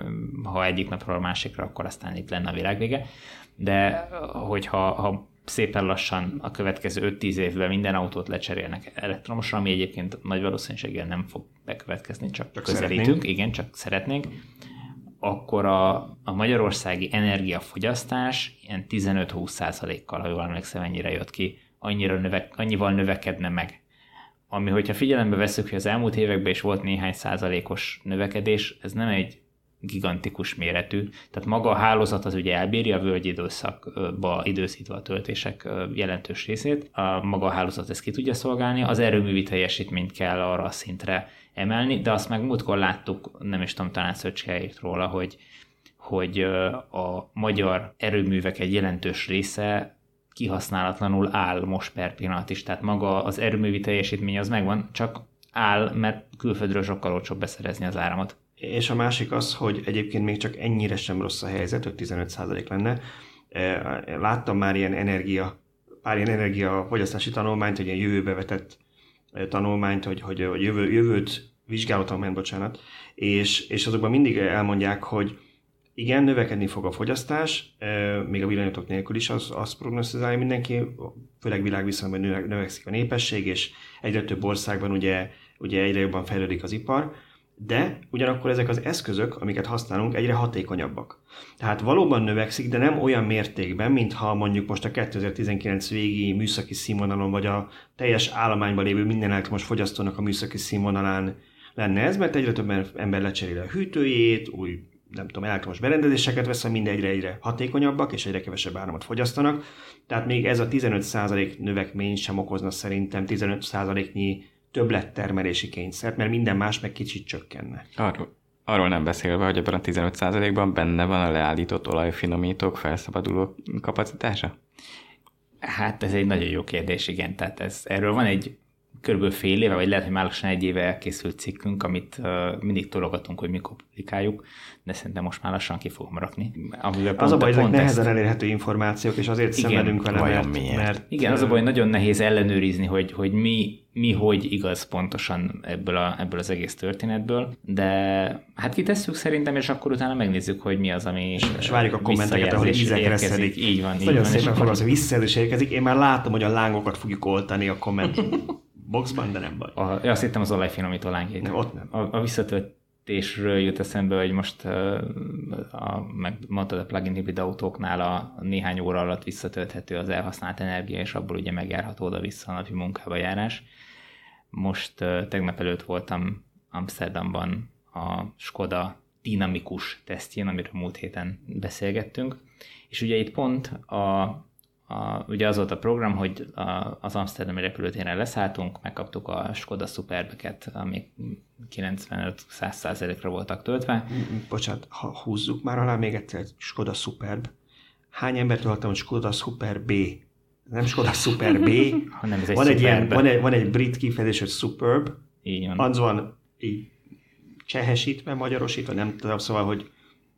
ha egyik napról a másikra, akkor aztán itt lenne a világvége, de hogyha ha szépen lassan a következő 5-10 évben minden autót lecserélnek elektromosra, ami egyébként nagy valószínűséggel nem fog bekövetkezni, csak, csak közelítünk, szeretnénk. igen, csak szeretnénk, akkor a, a magyarországi energiafogyasztás ilyen 15-20 százalékkal, ha jól emlékszem, ennyire jött ki, annyira növe, annyival növekedne meg. Ami, hogyha figyelembe veszük, hogy az elmúlt években is volt néhány százalékos növekedés, ez nem egy gigantikus méretű. Tehát maga a hálózat az ugye elbírja a völgyi időszakba időszítve a töltések jelentős részét. A maga a hálózat ezt ki tudja szolgálni, az erőművi teljesítményt kell arra a szintre emelni, de azt meg múltkor láttuk, nem is tudom, talán Szöcske róla, hogy, hogy a magyar erőművek egy jelentős része kihasználatlanul áll most per pillanat is, tehát maga az erőművi teljesítmény az megvan, csak áll, mert külföldről sokkal olcsóbb beszerezni az áramot. és a másik az, hogy egyébként még csak ennyire sem rossz a helyzet, hogy 15% lenne. Láttam már ilyen energia, pár ilyen energia fogyasztási tanulmányt, hogy ilyen jövőbe vetett tanulmányt, hogy, hogy, hogy jövő, jövőt vizsgáló tanulmányt, bocsánat, és, és azokban mindig elmondják, hogy igen, növekedni fog a fogyasztás, még a villanyatok nélkül is az, az prognosztizálja mindenki, főleg világviszonyban növekszik a népesség, és egyre több országban ugye, ugye egyre jobban fejlődik az ipar, de ugyanakkor ezek az eszközök, amiket használunk, egyre hatékonyabbak. Tehát valóban növekszik, de nem olyan mértékben, mintha mondjuk most a 2019 végi műszaki színvonalon, vagy a teljes állományban lévő minden elektromos fogyasztónak a műszaki színvonalán lenne ez, mert egyre több ember lecseréli a hűtőjét, új nem tudom, elektromos berendezéseket vesz, mind egyre egyre hatékonyabbak, és egyre kevesebb áramot fogyasztanak. Tehát még ez a 15% növekmény sem okozna szerintem 15%-nyi többlettermelési kényszert, mert minden más meg kicsit csökkenne. Arról, arról nem beszélve, hogy ebben a 15%-ban benne van a leállított olajfinomítók felszabaduló kapacitása? Hát ez egy nagyon jó kérdés, igen. Tehát ez, erről van egy körülbelül fél éve, vagy lehet, hogy már lassan egy éve elkészült cikkünk, amit uh, mindig tologatunk, hogy mikor publikáljuk, de szerintem most már lassan ki fogom rakni. Amivel az a baj, ezek nehezen ezt... elérhető információk, és azért igen, szenvedünk vele, mert, miért? mert... Igen, az a baj, hogy nagyon nehéz ellenőrizni, hogy, hogy mi, mi hogy igaz pontosan ebből, a, ebből az egész történetből, de hát kitesszük szerintem, és akkor utána megnézzük, hogy mi az, ami És, és várjuk a kommenteket, ahogy ízekre szedik. Így van, így Nagyon van, szépen foglalkoz, hogy visszajelzés érkezik. Én már látom, hogy a lángokat fogjuk oltani a komment boxban, de nem baj. A, azt hittem az olajfinomító lángjét. Nem, ott nem. A, a visszatöltésről jut eszembe, hogy most a, meg mondtad a plug-in hibrid autóknál a néhány óra alatt visszatölthető az elhasznált energia, és abból ugye megjárható oda-vissza a napi munkába járás. Most tegnap előtt voltam Amsterdamban a Skoda dinamikus tesztjén, amiről múlt héten beszélgettünk, és ugye itt pont a a, ugye az volt a program, hogy a, az Amsterdami repülőtéren leszálltunk, megkaptuk a Skoda Superbeket, amik 95-100%-ra voltak töltve. Bocsánat, ha húzzuk már alá még egyszer, Skoda Superb. Hány embert hallottam, hogy Skoda Super B? Nem Skoda Super B, hanem ez egy van, egy ilyen, van, egy, van egy brit kifejezés, hogy Superb. Így van. Az van így csehesítve, magyarosítva, nem tudom, szóval, hogy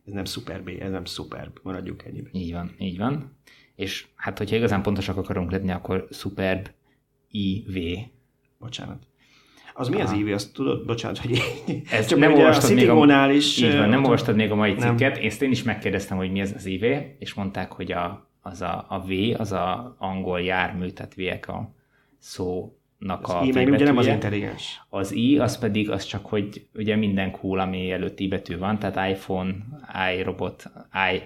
ez nem Super B, ez nem Superb, maradjunk ennyiben. Így van, így van és hát hogyha igazán pontosak akarunk lenni, akkor Superb IV. Bocsánat. Az mi az IV, azt tudod? Bocsánat, hogy ez csak nem olvastad, még a, is, így van, nem olvastad még a mai cikket. Ezt én is megkérdeztem, hogy mi ez az IV, és mondták, hogy a, az a, a V, az a angol jármű, tehát vehicle szó nak a I meg ugye nem az intelligens. Az I, az pedig az csak, hogy ugye minden cool, ami előtt I betű van, tehát iPhone, iRobot,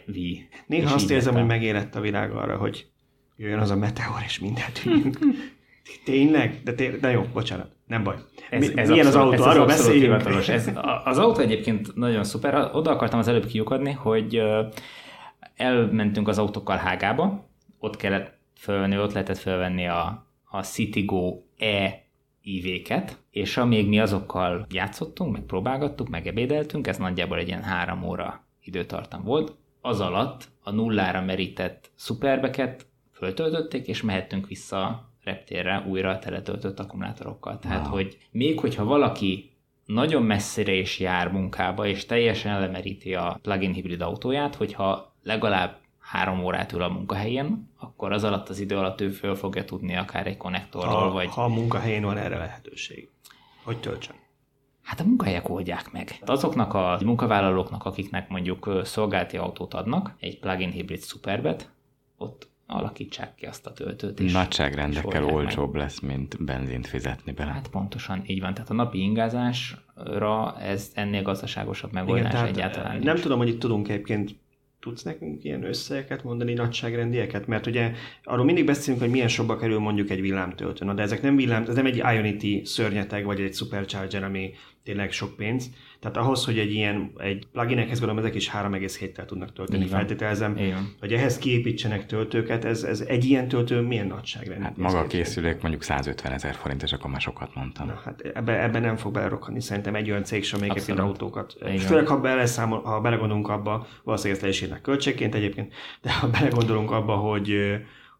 iV. Néha azt érzem, hogy megérett a világ arra, hogy jöjjön az a meteor, és mindent Tényleg? De, té- de jó, bocsánat, nem baj. Ez, ez milyen abszolút, az autó? Ez Arról beszéljünk. Ez, az autó egyébként nagyon szuper. Oda akartam az előbb kiukadni, hogy elmentünk az autókkal Hágába, ott kellett fölvenni, ott lehetett felvenni a, a Citigo E IV-ket, és amíg mi azokkal játszottunk, meg próbálgattuk, meg ebédeltünk, ez nagyjából egy ilyen három óra időtartam volt, az alatt a nullára merített szuperbeket föltöltötték, és mehettünk vissza reptérre újra a teletöltött akkumulátorokkal. Tehát, wow. hogy még hogyha valaki nagyon messzire is jár munkába, és teljesen lemeríti a plug-in hibrid autóját, hogyha legalább három órát ül a munkahelyén, akkor az alatt az idő alatt ő föl fogja tudni akár egy konnektorról, ha, vagy... Ha a munkahelyén van erre lehetőség, hogy töltsön. Hát a munkahelyek oldják meg. Azoknak a munkavállalóknak, akiknek mondjuk szolgálti autót adnak, egy plug-in hibrid superbet, ott alakítsák ki azt a töltőt. És Nagyságrendekkel olcsóbb meg. lesz, mint benzint fizetni bele. Hát pontosan így van. Tehát a napi ingázásra ez ennél gazdaságosabb megoldás Igen, egyáltalán Nem nincs. tudom, hogy itt tudunk egyébként tudsz nekünk ilyen összegeket mondani, nagyságrendieket? Mert ugye arról mindig beszélünk, hogy milyen sokba kerül mondjuk egy villámtöltő. Na, de ezek nem villám, ez nem egy Ionity szörnyeteg, vagy egy Supercharger, ami tényleg sok pénz. Tehát ahhoz, hogy egy ilyen, egy pluginekhez gondolom, ezek is 3,7-tel tudnak tölteni, Igen. feltételezem, Igen. hogy ehhez kiépítsenek töltőket, ez, ez egy ilyen töltő milyen nagyságrend? Hát maga a készülék mondjuk 150 ezer forint, és akkor már sokat mondtam. Na, hát ebbe, ebbe nem fog belerokani szerintem egy olyan cég sem még egy autókat. Igen. Főleg, ha, beleszámol, ha belegondolunk abba, valószínűleg ezt le költségként egyébként, de ha belegondolunk abba, hogy,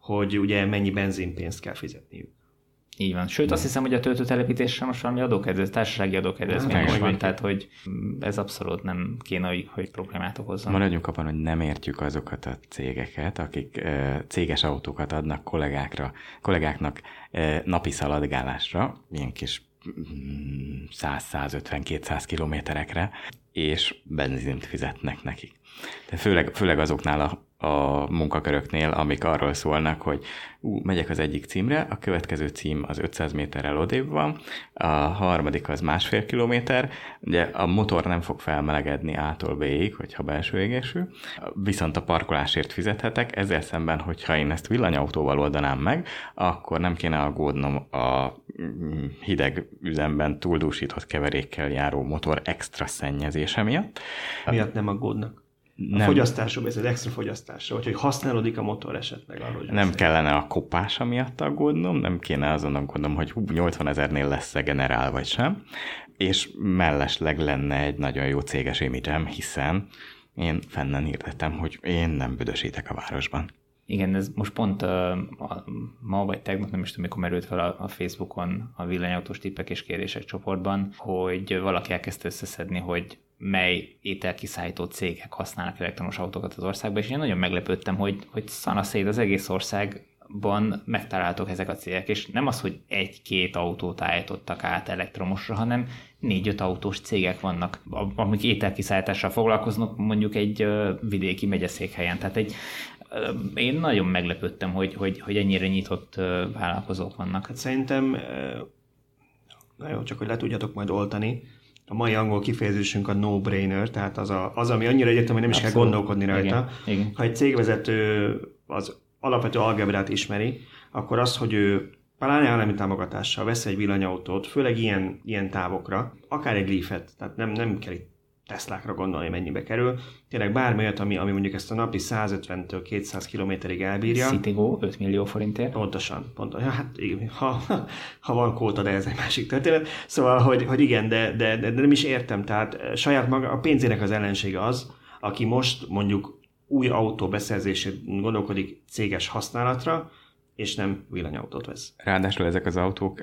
hogy ugye mennyi benzinpénzt kell fizetniük. Így van. Sőt, azt hiszem, hogy a töltőtelepítésre most valami adókedvez, társasági adókedvezmény is van, tehát hogy ez abszolút nem kéne, hogy, hogy problémát okozzon. Maradjunk abban, hogy nem értjük azokat a cégeket, akik e, céges autókat adnak kollégákra, kollégáknak e, napi szaladgálásra, ilyen kis 100-150-200 kilométerekre, és benzint fizetnek nekik. De főleg, főleg azoknál a a munkaköröknél, amik arról szólnak, hogy ú, megyek az egyik címre, a következő cím az 500 méterrel odébb van, a harmadik az másfél kilométer, ugye a motor nem fog felmelegedni A-tól B-ig, hogyha belső égésű, viszont a parkolásért fizethetek, ezzel szemben, hogyha én ezt villanyautóval oldanám meg, akkor nem kéne aggódnom a mm, hideg üzemben túldúsított keverékkel járó motor extra szennyezése miatt. Miatt nem aggódnak? Nem. A fogyasztásról ez az extra fogyasztásra, vagy hogy használódik a motor esetleg arról. Nem beszél. kellene a kopása miatt aggódnom, nem kéne azon aggódnom, hogy 80 ezernél lesz-e generál, vagy sem, és mellesleg lenne egy nagyon jó céges imidzsem, hiszen én fennen hirdetem, hogy én nem büdösítek a városban. Igen, ez most pont uh, ma vagy tegnap, nem is tudom, mikor merült fel a, a Facebookon a villanyautós tippek és kérések csoportban, hogy valaki elkezdte összeszedni, hogy mely ételkiszállító cégek használnak elektromos autókat az országban, és én nagyon meglepődtem, hogy, hogy szanaszét az egész országban megtaláltok ezek a cégek, és nem az, hogy egy-két autót állítottak át elektromosra, hanem négy-öt autós cégek vannak, amik ételkiszállítással foglalkoznak mondjuk egy vidéki megyeszékhelyen. Tehát egy, én nagyon meglepődtem, hogy, hogy, hogy ennyire nyitott vállalkozók vannak. Hát szerintem, na jó, csak hogy le tudjatok majd oltani, a mai angol kifejezésünk a no-brainer, tehát az, a, az ami annyira egyetem, hogy nem is Abszolút. kell gondolkodni rajta. Igen. Igen. Ha egy cégvezető az alapvető algebrát ismeri, akkor az, hogy ő pláne állami támogatással vesz egy villanyautót, főleg ilyen, ilyen távokra, akár egy Leafet, tehát nem, nem kell itt Teslákra gondolni, mennyibe kerül. Tényleg bármi olyat, ami, ami mondjuk ezt a napi 150-től 200 kilométerig elbírja. Citigo 5 millió forintért. Pontosan, pontosan. Ja, hát ha, ha van kóta, de ez egy másik történet. Szóval, hogy, hogy igen, de, de, de, de nem is értem. Tehát saját maga, a pénzének az ellensége az, aki most mondjuk új autó beszerzését gondolkodik céges használatra, és nem villanyautót vesz. Ráadásul ezek az autók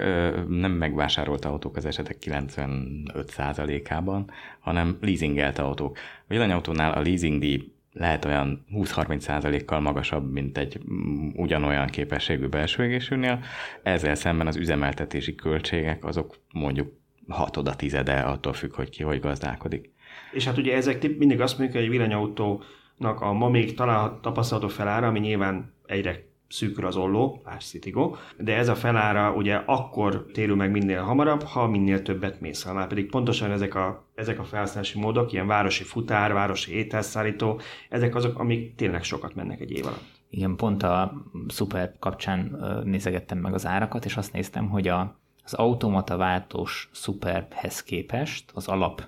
nem megvásárolt autók az esetek 95%-ában, hanem leasingelt autók. A villanyautónál a leasingdíj lehet olyan 20-30%-kal magasabb, mint egy mm, ugyanolyan képességű belső égésűnél. Ezzel szemben az üzemeltetési költségek azok mondjuk hatoda, tizede, attól függ, hogy ki hogy gazdálkodik. És hát ugye ezek mindig azt mondjuk, hogy egy villanyautónak a ma még talán tapasztalható felára, ami nyilván egyre szűkül az olló, lásd Citigo, de ez a felára ugye akkor térül meg minél hamarabb, ha minél többet mész. Már pedig pontosan ezek a, ezek a felhasználási módok, ilyen városi futár, városi ételszállító, ezek azok, amik tényleg sokat mennek egy év alatt. Igen, pont a Super kapcsán nézegettem meg az árakat, és azt néztem, hogy a, az automata váltós Superbhez képest, az alap,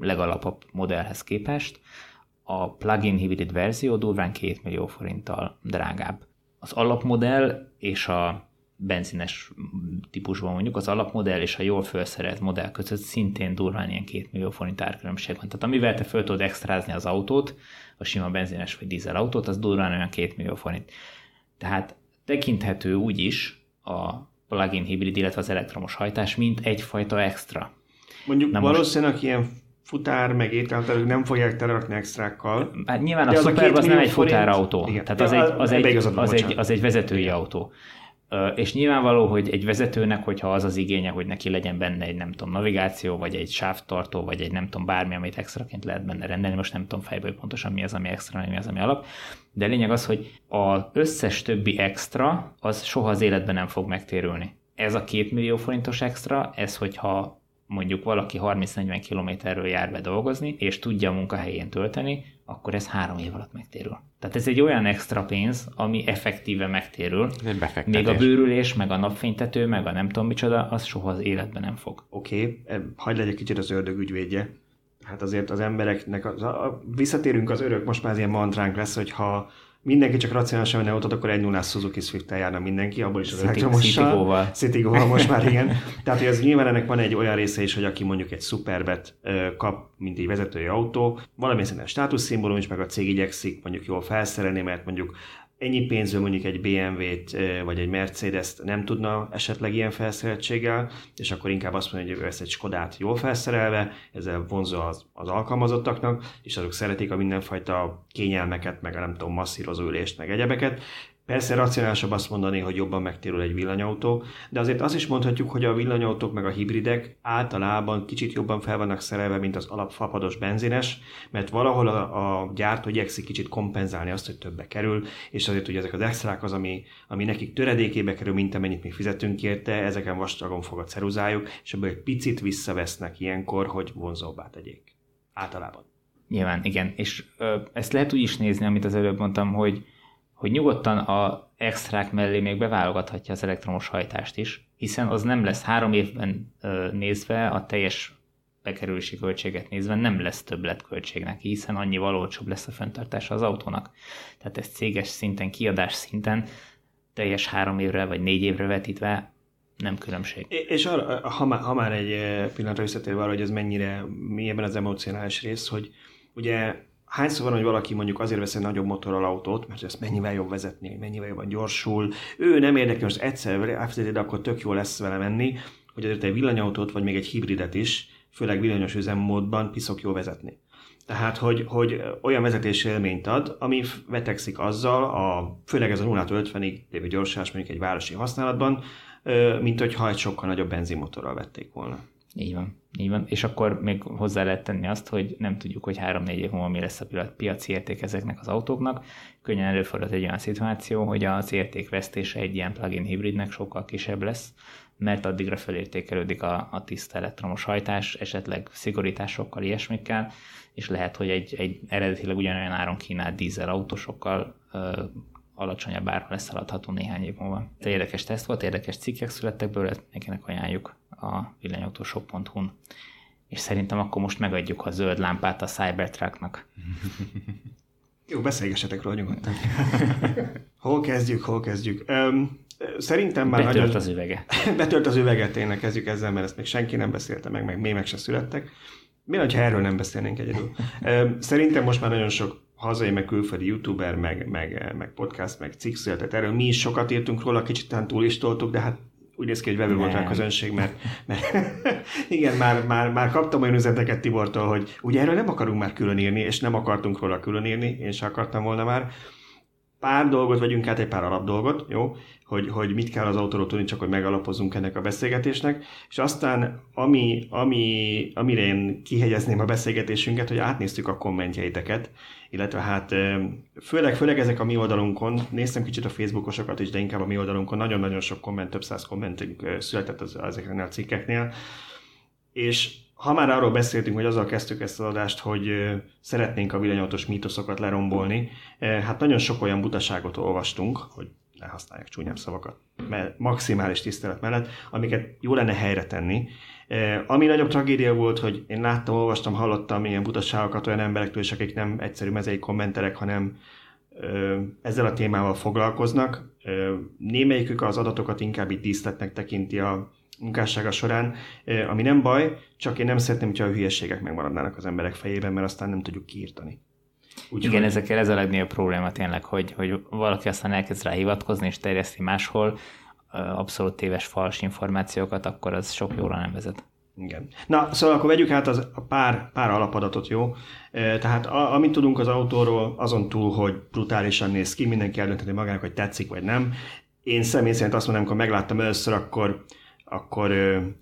legalapabb modellhez képest, a plug-in hibrid verzió durván 2 millió forinttal drágább az alapmodell és a benzines típusban mondjuk az alapmodell és a jól felszerelt modell között szintén durván ilyen 2 millió forint árkülönbség van. Tehát amivel te föl tudod extrázni az autót, a sima benzines vagy dízel autót, az durván olyan 2 millió forint. Tehát tekinthető úgy is a plug-in hibrid, illetve az elektromos hajtás, mint egyfajta extra. Mondjuk Na valószínűleg most... ilyen futár, meg ételtelők nem fogják telerakni extrákkal. Hát nyilván a Superb az, az nem egy futárautó. Igen. Tehát az, egy, az, egy, az, egy, az egy vezetői Igen. autó. És nyilvánvaló, hogy egy vezetőnek, hogyha az az igénye, hogy neki legyen benne egy, nem tudom, navigáció, vagy egy sávtartó, vagy egy nem tudom, bármi, amit extraként lehet benne rendelni, most nem tudom fejből pontosan mi az, ami extra, mi az, ami alap, de lényeg az, hogy az összes többi extra, az soha az életben nem fog megtérülni. Ez a két millió forintos extra, ez hogyha mondjuk valaki 30-40 kilométerről jár be dolgozni, és tudja a munkahelyén tölteni, akkor ez három év alatt megtérül. Tehát ez egy olyan extra pénz, ami effektíve megtérül. Még a bőrülés, meg a napfénytető, meg a nem tudom micsoda, az soha az életben nem fog. Oké, okay. hagyd legyek kicsit az ördög ügyvédje. Hát azért az embereknek, az, a, a, visszatérünk az örök, most már az ilyen mantránk lesz, hogy ha mindenki csak racionálisan venne autót, akkor egy 0 Suzuki swift járna mindenki, abból is az elektromossal. Citigo-val. most már igen. Tehát, hogy az nyilván ennek van egy olyan része is, hogy aki mondjuk egy Superbet kap, mint egy vezetői autó, valamilyen szinten státuszszimbólum is, meg a cég igyekszik mondjuk jól felszerelni, mert mondjuk ennyi pénzből mondjuk egy BMW-t vagy egy Mercedes-t nem tudna esetleg ilyen felszereltséggel, és akkor inkább azt mondja, hogy ő egy Skodát jól felszerelve, ezzel vonzó az, az alkalmazottaknak, és azok szeretik a mindenfajta kényelmeket, meg a nem tudom, masszírozó ülést, meg egyebeket, Persze racionálisabb azt mondani, hogy jobban megtérül egy villanyautó, de azért azt is mondhatjuk, hogy a villanyautók meg a hibridek általában kicsit jobban fel vannak szerelve, mint az alapfapados benzines, mert valahol a, a gyártó igyekszik kicsit kompenzálni azt, hogy többe kerül, és azért ugye ezek az extrák az, ami, ami nekik töredékébe kerül, mint amennyit mi fizetünk érte, ezeken vastagon fog a ceruzájuk, és ebből egy picit visszavesznek ilyenkor, hogy vonzóbbá tegyék. Általában. Nyilván, igen. És ö, ezt lehet úgy is nézni, amit az előbb mondtam, hogy hogy nyugodtan a extrák mellé még beválogathatja az elektromos hajtást is, hiszen az nem lesz három évben nézve, a teljes bekerülési költséget nézve nem lesz többletköltség neki, hiszen annyi olcsóbb lesz a fenntartása az autónak. Tehát ez céges szinten, kiadás szinten teljes három évre vagy négy évre vetítve nem különbség. És arra, ha, már, ha már egy pillanatra visszatérve arra, hogy ez mennyire, mi ebben az emocionális rész, hogy ugye hányszor van, hogy valaki mondjuk azért vesz egy nagyobb motorral autót, mert ezt mennyivel jobb vezetni, mennyivel jobban gyorsul, ő nem érdekli, most egyszer elfizeted, de akkor tök jó lesz vele menni, hogy azért egy villanyautót, vagy még egy hibridet is, főleg villanyos üzemmódban piszok jó vezetni. Tehát, hogy, hogy olyan vezetési élményt ad, ami vetekszik azzal, a, főleg ez a 0 50-ig lévő gyorsás mondjuk egy városi használatban, mint hogyha egy sokkal nagyobb benzinmotorral vették volna. Így van. Így van. És akkor még hozzá lehet tenni azt, hogy nem tudjuk, hogy 3-4 év múlva mi lesz a piaci érték ezeknek az autóknak. Könnyen előfordult egy olyan szituáció, hogy az értékvesztése egy ilyen plug-in hibridnek sokkal kisebb lesz, mert addigra felértékelődik a, a tiszta elektromos hajtás, esetleg szigorításokkal, ilyesmikkel, és lehet, hogy egy, egy eredetileg ugyanolyan áron kínált dízel autósokkal ö, alacsonyabb ára lesz eladható néhány év múlva. De érdekes teszt volt, érdekes cikkek születtek belőle, nekinek ajánljuk a villanyautóshop.hu-n. És szerintem akkor most megadjuk a zöld lámpát a Cybertrucknak. Jó, beszélgessetek róla nyugodtan. hol kezdjük, hol kezdjük? Um, szerintem már Betölt nagyon... az üvege. Betölt az üveget, tényleg kezdjük ezzel, mert ezt még senki nem beszélte meg, meg mémek se születtek. Mi, ha erről nem beszélnénk egyedül? Szerintem most már nagyon sok hazai, meg külföldi youtuber, meg, meg, meg podcast, meg cikk született erről. Mi is sokat írtunk róla, kicsit talán túl is toltuk, de hát úgy néz ki, hogy vevő volt a közönség, mert, mert igen, már, már, már kaptam olyan üzeneteket Tibortól, hogy ugye erről nem akarunk már külön írni, és nem akartunk róla külön írni, én sem akartam volna már. Pár dolgot vegyünk át, egy pár alap dolgot, jó? Hogy, hogy mit kell az autóról tudni, csak hogy megalapozzunk ennek a beszélgetésnek, és aztán ami, ami, amire én kihegyezném a beszélgetésünket, hogy átnéztük a kommentjeiteket, illetve hát főleg, főleg ezek a mi oldalunkon, néztem kicsit a Facebookosokat is, de inkább a mi oldalunkon nagyon-nagyon sok komment, több száz kommentünk született az, ezeknél a cikkeknél, és ha már arról beszéltünk, hogy azzal kezdtük ezt az adást, hogy szeretnénk a villanyautós mítoszokat lerombolni, hát nagyon sok olyan butaságot olvastunk, hogy ne használják csúnyább szavakat, mert maximális tisztelet mellett, amiket jó lenne helyre tenni, ami nagyobb tragédia volt, hogy én láttam, olvastam, hallottam ilyen butaságokat olyan emberektől is, akik nem egyszerű mezei kommenterek, hanem ezzel a témával foglalkoznak. Némelyikük az adatokat inkább itt díszletnek tekinti a munkássága során, ami nem baj, csak én nem szeretném, hogyha a hülyeségek megmaradnának az emberek fejében, mert aztán nem tudjuk kiírtani. Úgy Igen, hogy... ezekkel ez a legnagyobb probléma tényleg, hogy, hogy valaki aztán elkezd rá hivatkozni és terjeszti máshol, abszolút téves fals információkat, akkor az sok jóra nem vezet. Igen. Na, szóval akkor vegyük át az, a pár, pár alapadatot, jó? Tehát a, amit tudunk az autóról, azon túl, hogy brutálisan néz ki, mindenki eldöntheti magának, hogy tetszik vagy nem. Én személy szerint azt mondom, amikor megláttam először, akkor akkor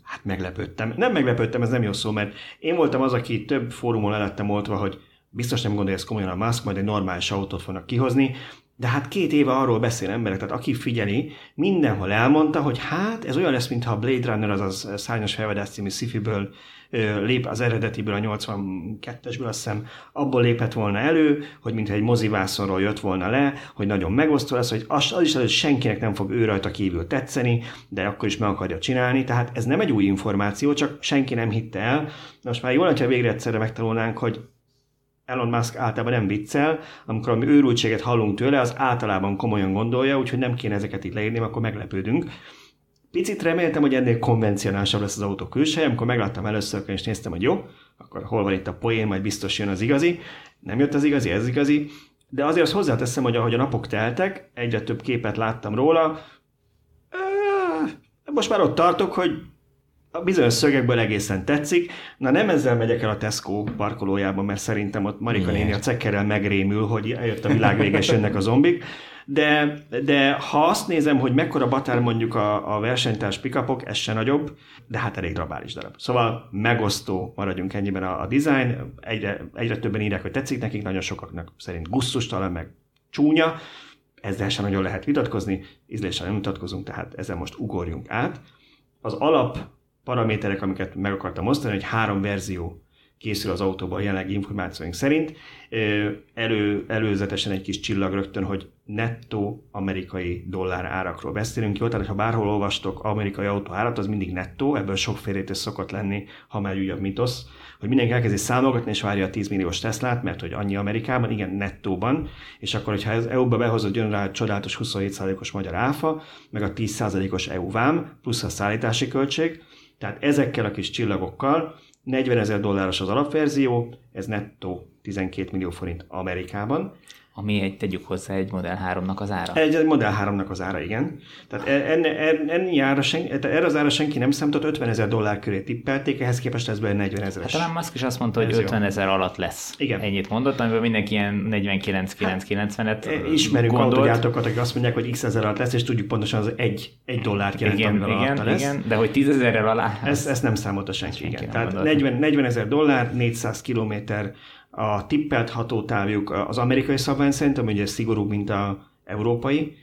hát meglepődtem. Nem meglepődtem, ez nem jó szó, mert én voltam az, aki több fórumon elettem oltva, hogy biztos nem gondolja ezt komolyan a Musk, majd egy normális autót fognak kihozni, de hát két éve arról beszél emberek, tehát aki figyeli, mindenhol elmondta, hogy hát ez olyan lesz, mintha a Blade Runner, azaz Szárnyas felvedás című szifiből lép az eredetiből, a 82-esből azt hiszem, abból lépett volna elő, hogy mintha egy mozivászonról jött volna le, hogy nagyon megosztó lesz, hogy az, az is az, hogy senkinek nem fog ő rajta kívül tetszeni, de akkor is meg akarja csinálni, tehát ez nem egy új információ, csak senki nem hitte el. Most már jól, ha végre egyszerre megtanulnánk, hogy Elon Musk általában nem viccel, amikor ami őrültséget hallunk tőle, az általában komolyan gondolja, úgyhogy nem kéne ezeket itt leírni, akkor meglepődünk. Picit reméltem, hogy ennél konvencionálisabb lesz az autó külseje, amikor megláttam először, és néztem, hogy jó, akkor hol van itt a poén, majd biztos jön az igazi. Nem jött az igazi, ez igazi. de azért azt hozzáteszem, hogy ahogy a napok teltek, egyre több képet láttam róla, most már ott tartok, hogy a bizonyos szögekből egészen tetszik. Na nem ezzel megyek el a Tesco parkolójában, mert szerintem ott Marika néni a cekkerrel megrémül, hogy eljött a világ vége és jönnek a zombik. De, de ha azt nézem, hogy mekkora batár mondjuk a, a versenytárs pikapok, ez se nagyobb, de hát elég drabális darab. Szóval megosztó maradjunk ennyiben a, a design, egyre, egyre többen írják, hogy tetszik nekik, nagyon sokaknak szerint gusztustalan, meg csúnya, ezzel sem nagyon lehet vitatkozni, ízléssel nem vitatkozunk, tehát ezzel most ugorjunk át. Az alap paraméterek, amiket meg akartam osztani, hogy három verzió készül az autóban a jelenlegi információink szerint. Elő, előzetesen egy kis csillag rögtön, hogy nettó amerikai dollár árakról beszélünk. Jó, tehát ha bárhol olvastok amerikai autó árat, az mindig nettó, ebből sok félrétes szokott lenni, ha már újabb mitosz, hogy mindenki elkezdi számolgatni és várja a 10 milliós Teslát, mert hogy annyi Amerikában, igen, nettóban, és akkor, hogyha ez EU-ba behozott, jön rá a csodálatos 27%-os magyar áfa, meg a 10%-os EU vám, plusz a szállítási költség, tehát ezekkel a kis csillagokkal 40 ezer dolláros az alapverzió, ez nettó 12 millió forint Amerikában, ami egy, tegyük hozzá, egy Model 3-nak az ára. Egy, egy Model 3-nak az ára, igen. Tehát e, enne, ennyi ára sen, erre az ára senki nem számított, 50 ezer dollár köré tippelték, ehhez képest ez 40 ezeres. Hát talán Musk is azt mondta, hogy 50 ezer alatt lesz. Igen. Ennyit mondott, amiben mindenki ilyen 49-9-90-et hát, e, Ismerünk autogyártókat, akik azt mondják, hogy x ezer alatt lesz, és tudjuk pontosan az egy, egy dollárt jelent, igen, amivel igen, lesz. Igen, de hogy 10 ezerrel alá. Ezt, ezt nem számolta senki, senki igen. Tehát 40, 40 ezer dollár, 400 kilométer a tippelt hatótávjuk az amerikai szabvány szerint, ami ugye szigorúbb, mint a európai,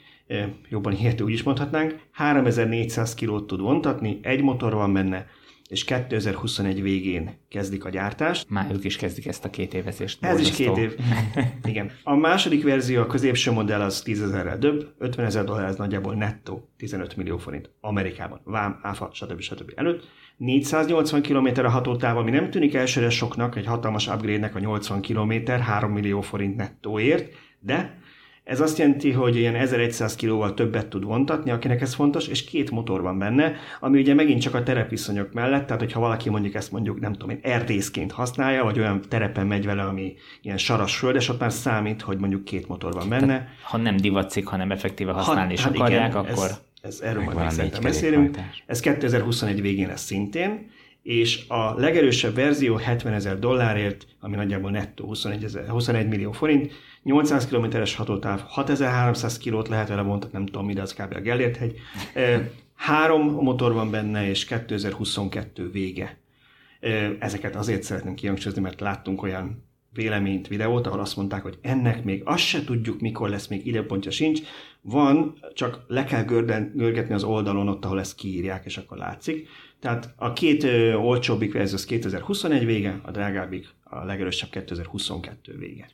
jobban hihető úgy is mondhatnánk, 3400 kilót tud vontatni, egy motor van benne, és 2021 végén kezdik a gyártást. Már ők is kezdik ezt a két évezést. Ez is két év. Igen. A második verzió, a középső modell az 10 ezerrel több, 50 ezer dollár ez nagyjából nettó 15 millió forint Amerikában. Vám, áfa, stb. stb. előtt. 480 km a hatótáv, ami nem tűnik elsőre soknak, egy hatalmas upgrade-nek a 80 km, 3 millió forint nettóért, de ez azt jelenti, hogy ilyen 1100 kilóval többet tud vontatni, akinek ez fontos, és két motor van benne, ami ugye megint csak a terepviszonyok mellett, tehát hogyha valaki mondjuk ezt mondjuk, nem tudom én, erdészként használja, vagy olyan terepen megy vele, ami ilyen saras földes, ott már számít, hogy mondjuk két motor van benne. Tehát, ha nem divatszik, hanem effektíve használni ha, is hát akarják, igen, akkor... Ez, ez erről majd még szerintem beszélünk. Ez 2021 végén lesz szintén, és a legerősebb verzió 70 ezer dollárért, ami nagyjából nettó 21, ezer, 21 millió forint, 800 kilométeres hatótáv, 6300 kilót lehet vele mondani, nem tudom, mi, de az kb. a Gellért hegy. Három motor van benne, és 2022 vége. Ezeket azért szeretném kihangsúlyozni, mert láttunk olyan véleményt, videót, ahol azt mondták, hogy ennek még azt se tudjuk, mikor lesz, még időpontja sincs. Van, csak le kell görden, görgetni az oldalon ott, ahol ezt kiírják, és akkor látszik. Tehát a két ö, olcsóbbik verzió az 2021 vége, a drágábbik, a legerősebb 2022 vége.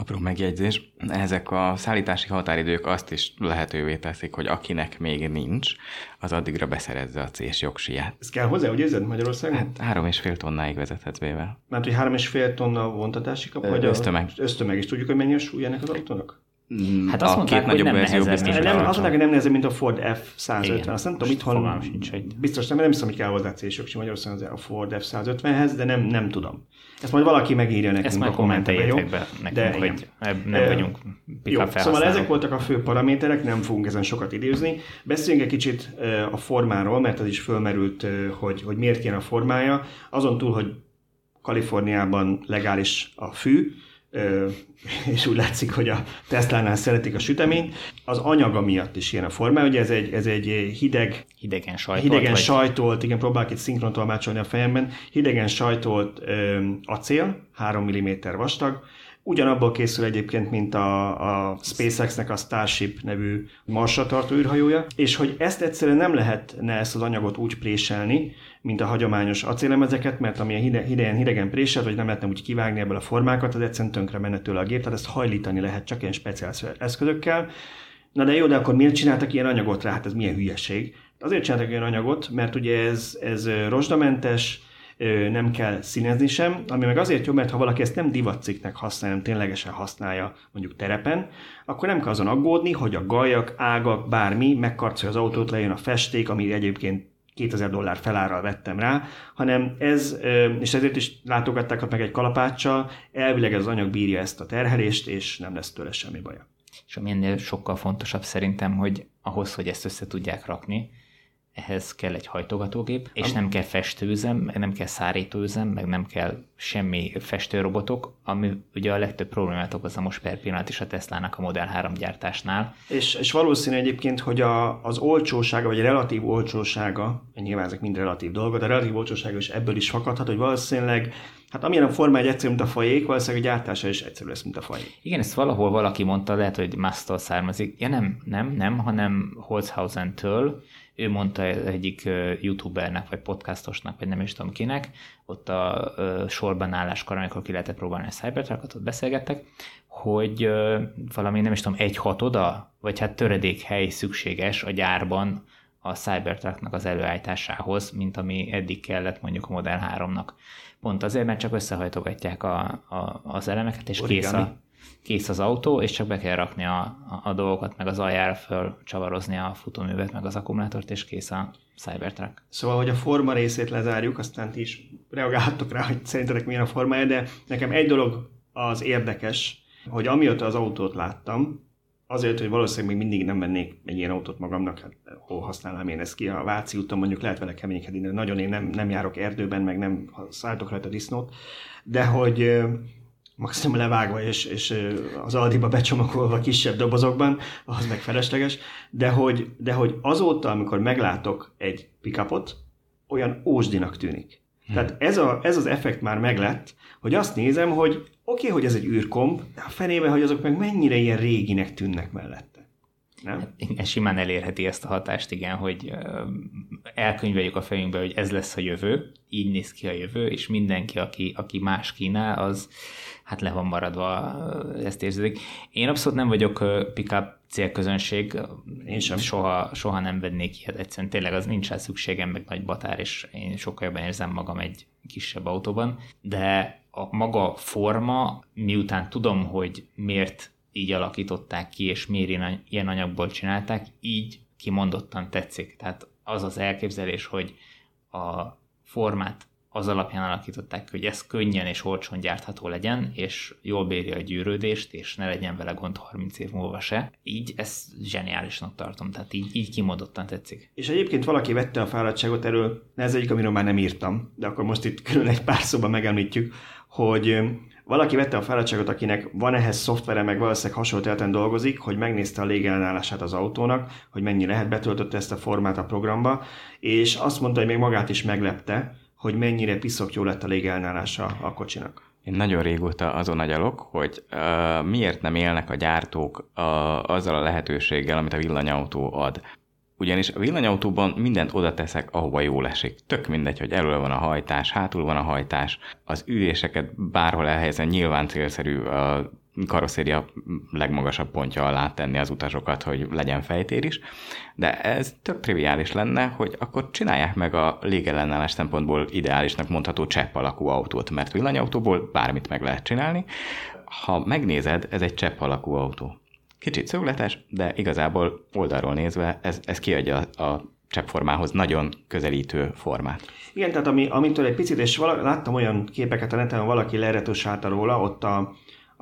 Apró megjegyzés, ezek a szállítási határidők azt is lehetővé teszik, hogy akinek még nincs, az addigra beszerezze a C-s jogsiját. Ez kell hozzá, hogy érzed Magyarországon? Hát három és fél tonnáig vezethetsz bével. Mert hogy három és fél tonna vontatási kap, vagy ösztömeg. A, ösztömeg, és tudjuk, hogy mennyi a súly ennek az autónak? Hát azt a mondták, két hogy nem verzió biztos. Nem, azt mondták, hogy nem nehezebb, mint a Ford F-150. Azt nem tudom, itthon sincs egy. biztos nem, nem hiszem, hogy kell hozzá c Magyarországon a Ford F-150-hez, de nem, nem tudom. Ezt majd valaki megírja nekünk Ezt a kommentekbe, be nekünk, de, hogy nem vagyunk jó, Szóval ezek voltak a fő paraméterek, nem fogunk ezen sokat időzni. Beszéljünk egy kicsit a formáról, mert az is fölmerült, hogy, hogy miért ilyen a formája. Azon túl, hogy Kaliforniában legális a fű, és úgy látszik, hogy a Tesla-nál szeretik a süteményt. Az anyaga miatt is ilyen a forma, ugye ez egy, ez egy hideg, hidegen sajtolt, hidegen vagy... sajtolt igen, próbálok itt szinkrontolmácsolni a fejemben, hidegen sajtolt ö, acél, 3 mm vastag, Ugyanabból készül egyébként, mint a, a SpaceX-nek a Starship nevű marsra tartó űrhajója, és hogy ezt egyszerűen nem lehetne ezt az anyagot úgy préselni, mint a hagyományos acélemezeket, mert amilyen hide, hidegen, hidegen préselt, vagy nem lehetne úgy kivágni ebből a formákat, az egyszerűen tönkre menne tőle a gép, tehát ezt hajlítani lehet csak ilyen speciális eszközökkel. Na de jó, de akkor miért csináltak ilyen anyagot rá? Hát ez milyen hülyeség. Azért csináltak ilyen anyagot, mert ugye ez, ez rozsdamentes, nem kell színezni sem, ami meg azért jó, mert ha valaki ezt nem divatcikknek használja, hanem ténylegesen használja mondjuk terepen, akkor nem kell azon aggódni, hogy a gajak, ágak, bármi megkarcolja az autót, lejön a festék, ami egyébként 2000 dollár felárral vettem rá, hanem ez, és ezért is látogatták meg egy kalapáccsal, elvileg ez az anyag bírja ezt a terhelést, és nem lesz tőle semmi baja. És ami ennél sokkal fontosabb szerintem, hogy ahhoz, hogy ezt össze tudják rakni, ehhez kell egy hajtogatógép, és nem kell festőzem, meg nem kell szárítóüzem, meg nem kell semmi festőrobotok, ami ugye a legtöbb problémát okozza most per pillanat is a Tesla-nak a Model 3 gyártásnál. És, és valószínű egyébként, hogy a, az olcsósága, vagy a relatív olcsósága, nyilván ezek mind relatív dolgok, de a relatív olcsósága is ebből is fakadhat, hogy valószínűleg Hát amilyen a forma egy egyszerű, mint a fajék, valószínűleg a gyártása is egyszerű lesz, mint a fajék. Igen, ezt valahol valaki mondta, lehet, hogy Mastól származik. Ja nem, nem, nem, hanem Holzhausen-től, ő mondta egyik youtubernek, vagy podcastosnak, vagy nem is tudom kinek, ott a sorban álláskor, amikor ki lehetett próbálni a Cybertruckot, ott beszélgettek, hogy valami nem is tudom, egy hatoda, vagy hát töredékhely szükséges a gyárban a Cybertrucknak az előállításához, mint ami eddig kellett mondjuk a Model 3-nak. Pont azért, mert csak összehajtogatják a, a, az elemeket, és kész a, kész az autó, és csak be kell rakni a, a, dolgokat, meg az aljára föl csavarozni a futóművet, meg az akkumulátort, és kész a Cybertruck. Szóval, hogy a forma részét lezárjuk, aztán ti is reagálhattok rá, hogy szerintetek milyen a formája, de nekem egy dolog az érdekes, hogy amióta az autót láttam, azért, hogy valószínűleg még mindig nem vennék egy ilyen autót magamnak, hát hol használnám én ezt ki, a Váci úton mondjuk lehet vele keménykedni, de nagyon én nem, nem járok erdőben, meg nem szálltok rajta disznót, de hogy maximum levágva és, és az Aldiba becsomagolva kisebb dobozokban, az meg felesleges, de hogy, de hogy azóta, amikor meglátok egy pickupot, olyan ósdinak tűnik. Hmm. Tehát ez, a, ez az effekt már meglett, hogy azt nézem, hogy oké, okay, hogy ez egy űrkomp, de a fenébe, hogy azok meg mennyire ilyen réginek tűnnek mellette. Nem? Hát, ez simán elérheti ezt a hatást, igen, hogy elkönyveljük a fejünkbe, hogy ez lesz a jövő, így néz ki a jövő, és mindenki, aki, aki más kínál, az hát le van maradva, ezt érződik. Én abszolút nem vagyok pickup célközönség, én sem. Soha, soha nem vennék ilyet, egyszerűen tényleg az nincs rá szükségem, meg nagy batár, és én sokkal jobban érzem magam egy kisebb autóban, de a maga forma, miután tudom, hogy miért így alakították ki, és miért ilyen anyagból csinálták, így kimondottan tetszik. Tehát az az elképzelés, hogy a formát az alapján alakították, hogy ez könnyen és olcsón gyártható legyen, és jól bírja a gyűrődést, és ne legyen vele gond 30 év múlva se. Így ezt zseniálisnak tartom, tehát így, így kimondottan tetszik. És egyébként valaki vette a fáradtságot erről, ez egyik, amiről már nem írtam, de akkor most itt külön egy pár szóban megemlítjük, hogy valaki vette a fáradtságot, akinek van ehhez szoftvere, meg valószínűleg hasonló területen dolgozik, hogy megnézte a légellenállását az autónak, hogy mennyi lehet, betöltötte ezt a formát a programba, és azt mondta, hogy még magát is meglepte, hogy mennyire piszok jó lett a légellenállása a kocsinak. Én nagyon régóta azon agyalok, hogy uh, miért nem élnek a gyártók uh, azzal a lehetőséggel, amit a villanyautó ad. Ugyanis a villanyautóban mindent oda teszek, ahova jól esik. Tök mindegy, hogy elől van a hajtás, hátul van a hajtás. Az üléseket bárhol elhelyezen nyilván célszerű a karosszéria legmagasabb pontja alá tenni az utasokat, hogy legyen fejtér is, de ez tök triviális lenne, hogy akkor csinálják meg a légellenállás szempontból ideálisnak mondható csepp alakú autót, mert villanyautóból bármit meg lehet csinálni. Ha megnézed, ez egy csepp alakú autó. Kicsit szögletes, de igazából oldalról nézve ez, ez kiadja a cseppformához nagyon közelítő formát. Igen, tehát ami, amitől egy picit, és vala, láttam olyan képeket a neten, valaki leretusálta róla, ott a,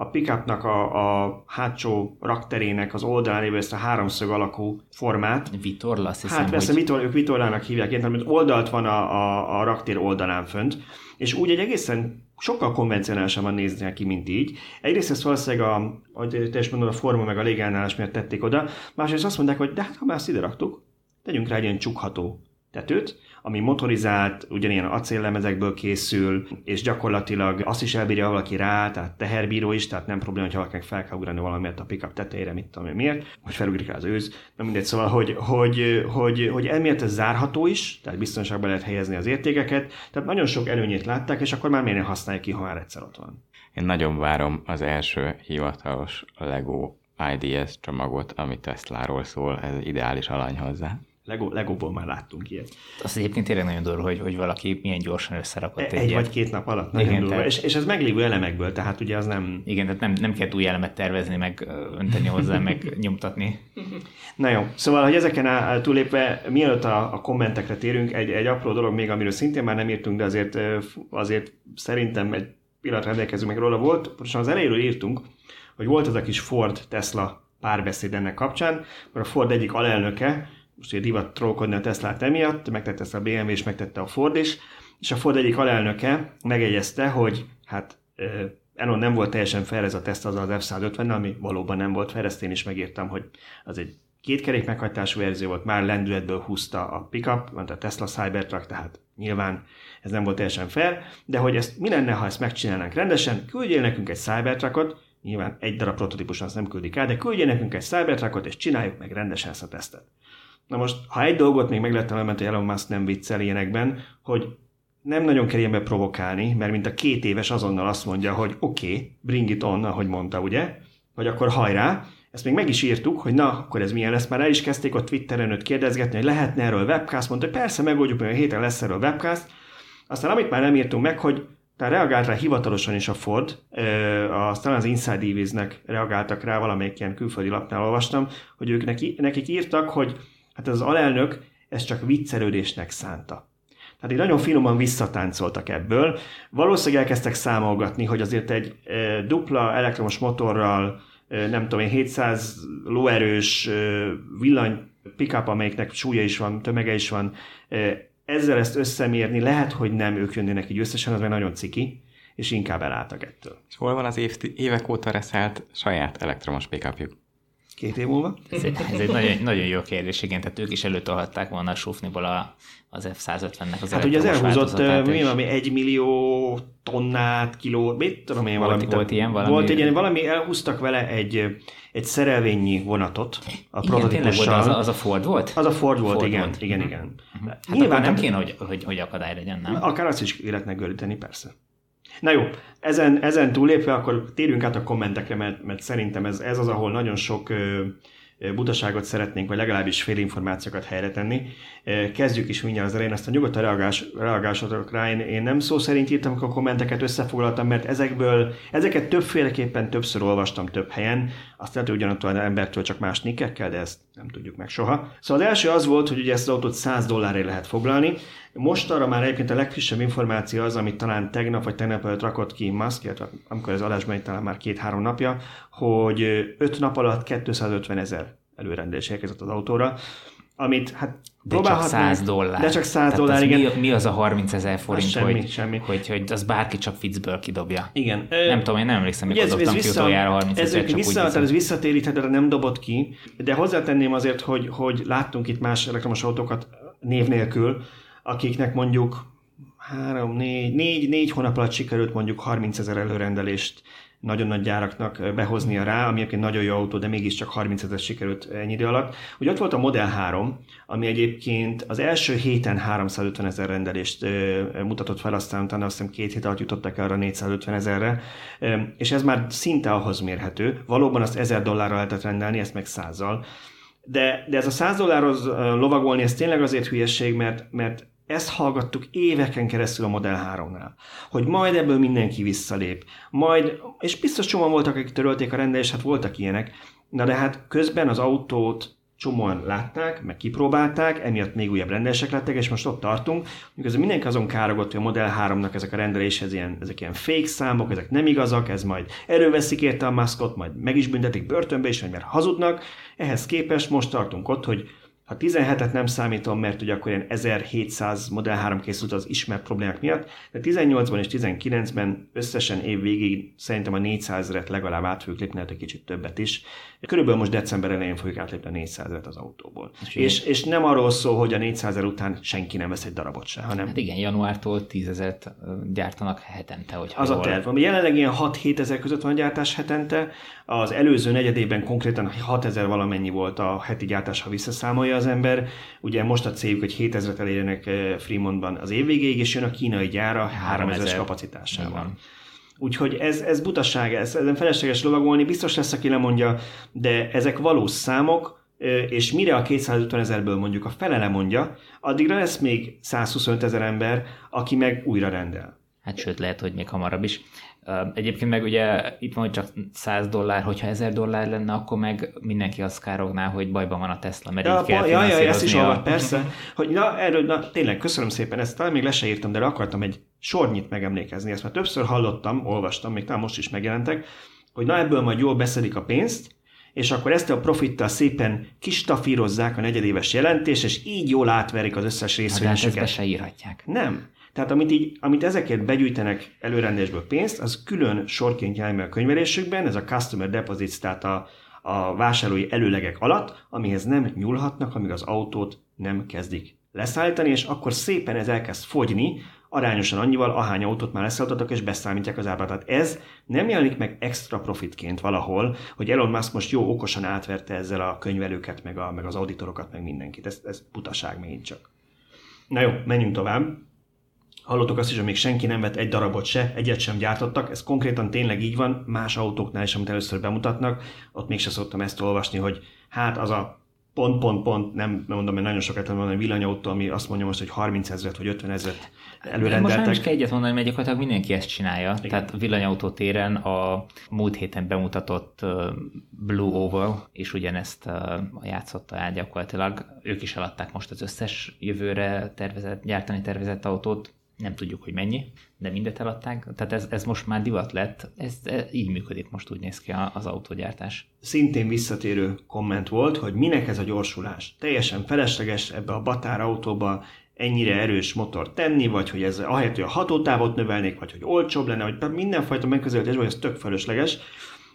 a pickupnak a, a hátsó rakterének az oldalán lévő ezt a háromszög alakú formát. Vitorla, azt hiszem, Hát persze, hogy... vitor, ők vitorlának hívják, én, mert oldalt van a, a, a raktér oldalán fönt, és úgy egy egészen sokkal konvencionálisan van nézni ki, mint így. Egyrészt ezt valószínűleg, a, ahogy te is mondod, a forma meg a légállás miatt tették oda, másrészt azt mondták, hogy de hát ha már ezt ide raktuk, tegyünk rá egy ilyen csukható tetőt, ami motorizált, ugyanilyen acéllemezekből készül, és gyakorlatilag azt is elbírja valaki rá, tehát teherbíró is, tehát nem probléma, hogy valakinek fel kell ugrani valamiért a pickup tetejére, mit tudom én miért, hogy felugrik az őz, nem mindegy, szóval, hogy, hogy, hogy, hogy emiatt ez zárható is, tehát biztonságban lehet helyezni az értékeket, tehát nagyon sok előnyét látták, és akkor már miért használják ki, ha már egyszer ott van. Én nagyon várom az első hivatalos Lego IDS csomagot, ami Tesláról szól, ez ideális alany hozzá. Lego, Legóból már láttunk ilyet. Az egyébként tényleg nagyon durva, hogy, hogy valaki milyen gyorsan összerakott egy, egy vagy két nap alatt. Nagyon igen, durva. Tehát... És, és ez meglévő elemekből, tehát ugye az nem... Igen, tehát nem, nem kell új elemet tervezni, meg önteni hozzá, meg nyomtatni. Na jó, szóval, hogy ezeken túlépve, mielőtt a, a kommentekre térünk, egy, egy apró dolog még, amiről szintén már nem írtunk, de azért, azért szerintem egy pillanat rendelkezünk meg róla volt. Pontosan az elejéről írtunk, hogy volt ez a kis Ford-Tesla párbeszéd ennek kapcsán, mert a Ford egyik alelnöke, most egy divat trollkodni a Teslát emiatt, megtette ezt a BMW és megtette a Ford is, és a Ford egyik alelnöke megegyezte, hogy hát Elon nem volt teljesen fel ez a teszt az az F-150, ami valóban nem volt fel, ezt én is megírtam, hogy az egy két kerék meghajtású verzió volt, már lendületből húzta a pickup, mondta a Tesla Cybertruck, tehát nyilván ez nem volt teljesen fair, de hogy ezt mi lenne, ha ezt megcsinálnánk rendesen, küldjél nekünk egy Cybertruckot, nyilván egy darab prototípus azt nem küldik el, de küldjél nekünk egy Cybertruckot, és csináljuk meg rendesen ezt a tesztet. Na most, ha egy dolgot még meg lehet emelni, hogy Elon Musk nem viccel ilyenekben, hogy nem nagyon kell ilyenbe provokálni, mert mint a két éves azonnal azt mondja, hogy oké, okay, bring it on, ahogy mondta, ugye? Vagy akkor hajrá, ezt még meg is írtuk, hogy na, akkor ez milyen lesz, már el is kezdték a Twitteren őt kérdezgetni, hogy lehetne erről webcast, mondta, hogy persze megoldjuk, hogy a héten lesz erről webcast. Aztán amit már nem írtunk meg, hogy tehát reagált rá hivatalosan is a Ford, a, talán az Inside Evies-nek reagáltak rá, valamelyik ilyen külföldi lapnál olvastam, hogy ők neki, nekik írtak, hogy hát az alelnök ezt csak viccelődésnek szánta. Tehát így nagyon finoman visszatáncoltak ebből. Valószínűleg elkezdtek számolgatni, hogy azért egy e, dupla elektromos motorral, e, nem tudom én, 700 lóerős e, villany pickup, amelyiknek súlya is van, tömege is van, e, ezzel ezt összemérni, lehet, hogy nem ők jönnének így összesen, az meg nagyon ciki, és inkább elálltak ettől. És hol van az év, évek óta reszelt saját elektromos pickupjuk? Két év múlva? Ez egy, ez egy nagyon, nagyon jó kérdés, igen, tehát ők is előtolhatták volna a sufniból a, az F-150-nek az Hát ugye az elhúzott mi, valami egy millió tonnát, kiló, mit tudom én, valami. Volt, volt ilyen valami? Volt egy ilyen, valami, elhúztak vele egy, egy szerelvényi vonatot a prototípussal. Az, az a Ford volt? Az a Ford volt, Ford igen, volt. igen, igen. igen. Uh-huh. Hát Nyilván nem kéne, hogy, hogy, hogy akadály legyen, nem? Akár azt is életnek göríteni, persze. Na jó, ezen, ezen túlépve akkor térjünk át a kommentekre, mert, mert szerintem ez, ez az, ahol nagyon sok ö, butaságot szeretnénk, vagy legalábbis félinformációkat helyre tenni. Kezdjük is mindjárt az elején, ezt a nyugodtan reagás, reagásotok rá. Én, én nem szó szerint írtam a kommenteket, összefoglaltam, mert ezekből, ezeket többféleképpen többször olvastam több helyen, azt lehet, hogy ugyanattól az embertől csak más nikkekkel, de ezt nem tudjuk meg soha. Szóval az első az volt, hogy ugye ezt az autót 100 dollárért lehet foglalni. Most arra már egyébként a legfrissebb információ az, amit talán tegnap vagy tegnap előtt rakott ki Musk, illetve amikor az adásban talán már két-három napja, hogy 5 nap alatt 250 ezer előrendelés érkezett az autóra, amit hát de csak 100 dollár. De csak 100 Tehát dollár, igen. Mi, mi az a 30 ezer forint, az semmi, hogy, semmi. Hogy, hogy az bárki csak Fitzből kidobja? Igen. Nem tudom, én nem emlékszem, mikor dobtam ki utoljára 30 ezer, csak vissza, úgy ez visszatéríthetőre nem dobott ki, de hozzátenném azért, hogy, hogy láttunk itt más elektromos autókat név nélkül, akiknek mondjuk három, négy, négy, négy hónap alatt sikerült mondjuk 30 ezer előrendelést nagyon nagy gyáraknak behoznia rá, ami egyébként nagyon jó autó, de mégiscsak 30 ezer sikerült ennyi idő alatt. Ugye ott volt a Model 3, ami egyébként az első héten 350 ezer rendelést mutatott fel, aztán utána azt hiszem két hét alatt jutottak arra 450 ezerre, és ez már szinte ahhoz mérhető. Valóban azt 1000 dollárra lehetett rendelni, ezt meg százal. De, de ez a 100 dollárhoz lovagolni, ez tényleg azért hülyeség, mert, mert ezt hallgattuk éveken keresztül a Model 3-nál, hogy majd ebből mindenki visszalép, majd, és biztos csomóan voltak, akik törölték a rendelést, hát voltak ilyenek, na de hát közben az autót csomóan látták, meg kipróbálták, emiatt még újabb rendelések lettek, és most ott tartunk, miközben mindenki azon károgott, hogy a Model 3-nak ezek a rendeléshez ilyen, ezek ilyen fake számok, ezek nem igazak, ez majd erőveszik érte a maszkot, majd meg is büntetik börtönbe is, mert hazudnak. Ehhez képest most tartunk ott, hogy ha 17-et nem számítom, mert ugye akkor ilyen 1700 Model 3 készült az ismert problémák miatt, de 18-ban és 19-ben összesen év végig szerintem a 400 et legalább át fogjuk lépni, hát egy kicsit többet is. Körülbelül most december elején fogjuk átlépni a 400 et az autóból. És, és, és, nem arról szól, hogy a 400 ezer után senki nem vesz egy darabot se, hanem... Hát igen, januártól 10 ezeret gyártanak hetente, hogy Az jól... a terv. Jelenleg ilyen 6-7 ezer között van a gyártás hetente, az előző negyedében konkrétan 6 ezer valamennyi volt a heti gyártás, ha visszaszámolja az ember. Ugye most a céljuk, hogy 7000-et elérjenek eh, Fremontban az év végéig, és jön a kínai gyára 3000-es kapacitásával. Úgyhogy ez, ez butaság, ez, ezen felesleges lovagolni, biztos lesz, aki lemondja, de ezek valós számok, eh, és mire a 250 ezerből mondjuk a fele lemondja, addigra lesz még 125 ezer ember, aki meg újra rendel. Hát sőt, lehet, hogy még hamarabb is. Egyébként meg ugye itt van, hogy csak 100 dollár, hogyha 1000 dollár lenne, akkor meg mindenki azt károgná, hogy bajban van a Tesla, mert ja, így kell ja, ja, ezt is a... persze. Hogy na, erről, na, tényleg, köszönöm szépen, ezt talán még le se írtam, de akartam egy sornyit megemlékezni, ezt már többször hallottam, olvastam, még talán most is megjelentek, hogy na ebből majd jól beszedik a pénzt, és akkor ezt a profittal szépen kistafírozzák a negyedéves jelentést, és így jól átverik az összes részvényeseket. Hát ezt se írhatják. Nem. Tehát amit, így, amit ezekért begyűjtenek előrendelésből pénzt, az külön sorként meg a könyvelésükben, ez a customer deposits, tehát a, a vásárlói előlegek alatt, amihez nem nyúlhatnak, amíg az autót nem kezdik leszállítani, és akkor szépen ez elkezd fogyni, arányosan annyival, ahány autót már leszállítottak, és beszámítják az árba. Tehát ez nem jelenik meg extra profitként valahol, hogy Elon Musk most jó okosan átverte ezzel a könyvelőket, meg, a, meg az auditorokat, meg mindenkit. Ez, ez butaság megint csak. Na jó, menjünk tovább. Hallottuk azt is, hogy még senki nem vett egy darabot se, egyet sem gyártottak, ez konkrétan tényleg így van, más autóknál is, amit először bemutatnak, ott mégse szoktam ezt olvasni, hogy hát az a pont, pont, pont, nem mondom, mert nagyon sokat van egy villanyautó, ami azt mondja most, hogy 30 ezeret vagy 50 ezeret előrendeltek. Most nem is kell egyet mondani, mert gyakorlatilag mindenki ezt csinálja. Igen. Tehát villanyautó téren a múlt héten bemutatott Blue Oval, és ugyanezt játszotta el gyakorlatilag. Ők is eladták most az összes jövőre tervezett, gyártani tervezett autót, nem tudjuk, hogy mennyi, de mindet eladták. Tehát ez, ez most már divat lett, ez, ez így működik most úgy néz ki az autógyártás. Szintén visszatérő komment volt, hogy minek ez a gyorsulás. Teljesen felesleges ebbe a batár autóba ennyire erős motor tenni, vagy hogy ez ahelyett, hogy a hatótávot növelnék, vagy hogy olcsóbb lenne, vagy mindenfajta megközelítés, vagy ez tök felesleges.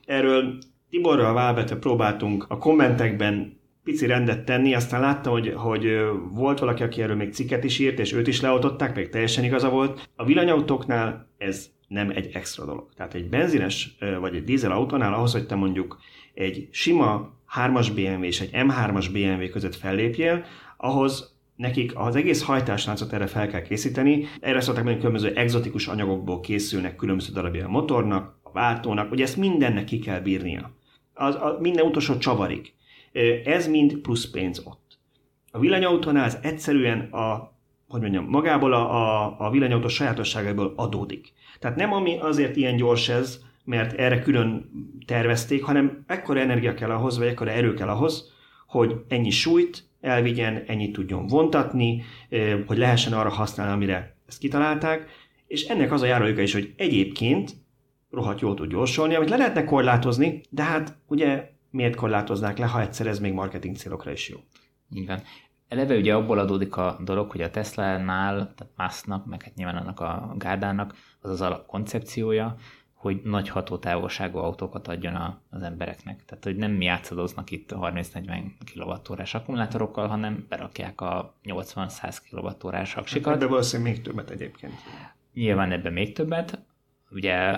Erről Tiborral válvetve próbáltunk a kommentekben pici rendet tenni, aztán láttam, hogy, hogy volt valaki, aki erről még cikket is írt, és őt is leoltották, még teljesen igaza volt. A villanyautóknál ez nem egy extra dolog. Tehát egy benzines vagy egy dízel autónál ahhoz, hogy te mondjuk egy sima 3-as BMW és egy M3-as BMW között fellépjél, ahhoz nekik az egész hajtásláncot erre fel kell készíteni. Erre szokták mondani, különböző exotikus anyagokból készülnek különböző darabja a motornak, a váltónak, hogy ezt mindennek ki kell bírnia. Az, a, minden utolsó csavarig. Ez mind plusz pénz ott. A villanyautónál ez egyszerűen a, hogy mondjam, magából a, a, a villanyautó sajátosságából adódik. Tehát nem ami azért ilyen gyors ez, mert erre külön tervezték, hanem ekkora energia kell ahhoz, vagy ekkora erő kell ahhoz, hogy ennyi súlyt elvigyen, ennyit tudjon vontatni, hogy lehessen arra használni, amire ezt kitalálták, és ennek az a járuléka is, hogy egyébként rohadt jól tud gyorsolni, amit le lehetne korlátozni, de hát ugye miért korlátoznák le, ha egyszer ez még marketing célokra is jó. Igen. Eleve ugye abból adódik a dolog, hogy a Tesla-nál, tehát Musknak, meg hát nyilván annak a gárdának az az alapkoncepciója, hogy nagy hatótávolságú autókat adjon a, az embereknek. Tehát, hogy nem játszadoznak itt a 30-40 kWh akkumulátorokkal, hanem berakják a 80-100 kWh aksikat. Hát ebben valószínűleg még többet egyébként. Nyilván ebben még többet. Ugye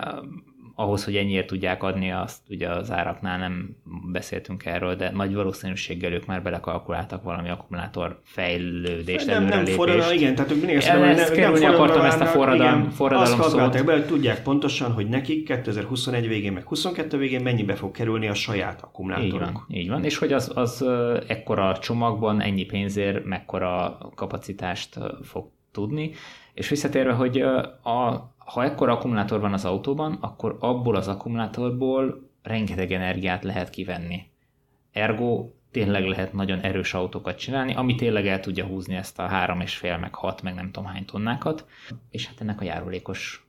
ahhoz, hogy ennyiért tudják adni, azt ugye az áraknál nem beszéltünk erről, de nagy valószínűséggel ők már belekalkuláltak valami akkumulátor fejlődést, nem, nem forradalom, igen, tehát ők mindig ezt mondom, nem, nem nem akartam ezt a forradalom, igen, forradalom azt szót. be, hogy tudják pontosan, hogy nekik 2021 végén, meg 22 végén mennyibe fog kerülni a saját akkumulátoruk. Így van, így van. és hogy az, az ekkora csomagban ennyi pénzért mekkora kapacitást fog tudni, és visszatérve, hogy a ha ekkor akkumulátor van az autóban, akkor abból az akkumulátorból rengeteg energiát lehet kivenni. Ergo tényleg lehet nagyon erős autókat csinálni, ami tényleg el tudja húzni ezt a 3,5 meg 6 meg nem tudom hány tonnákat, és hát ennek a járulékos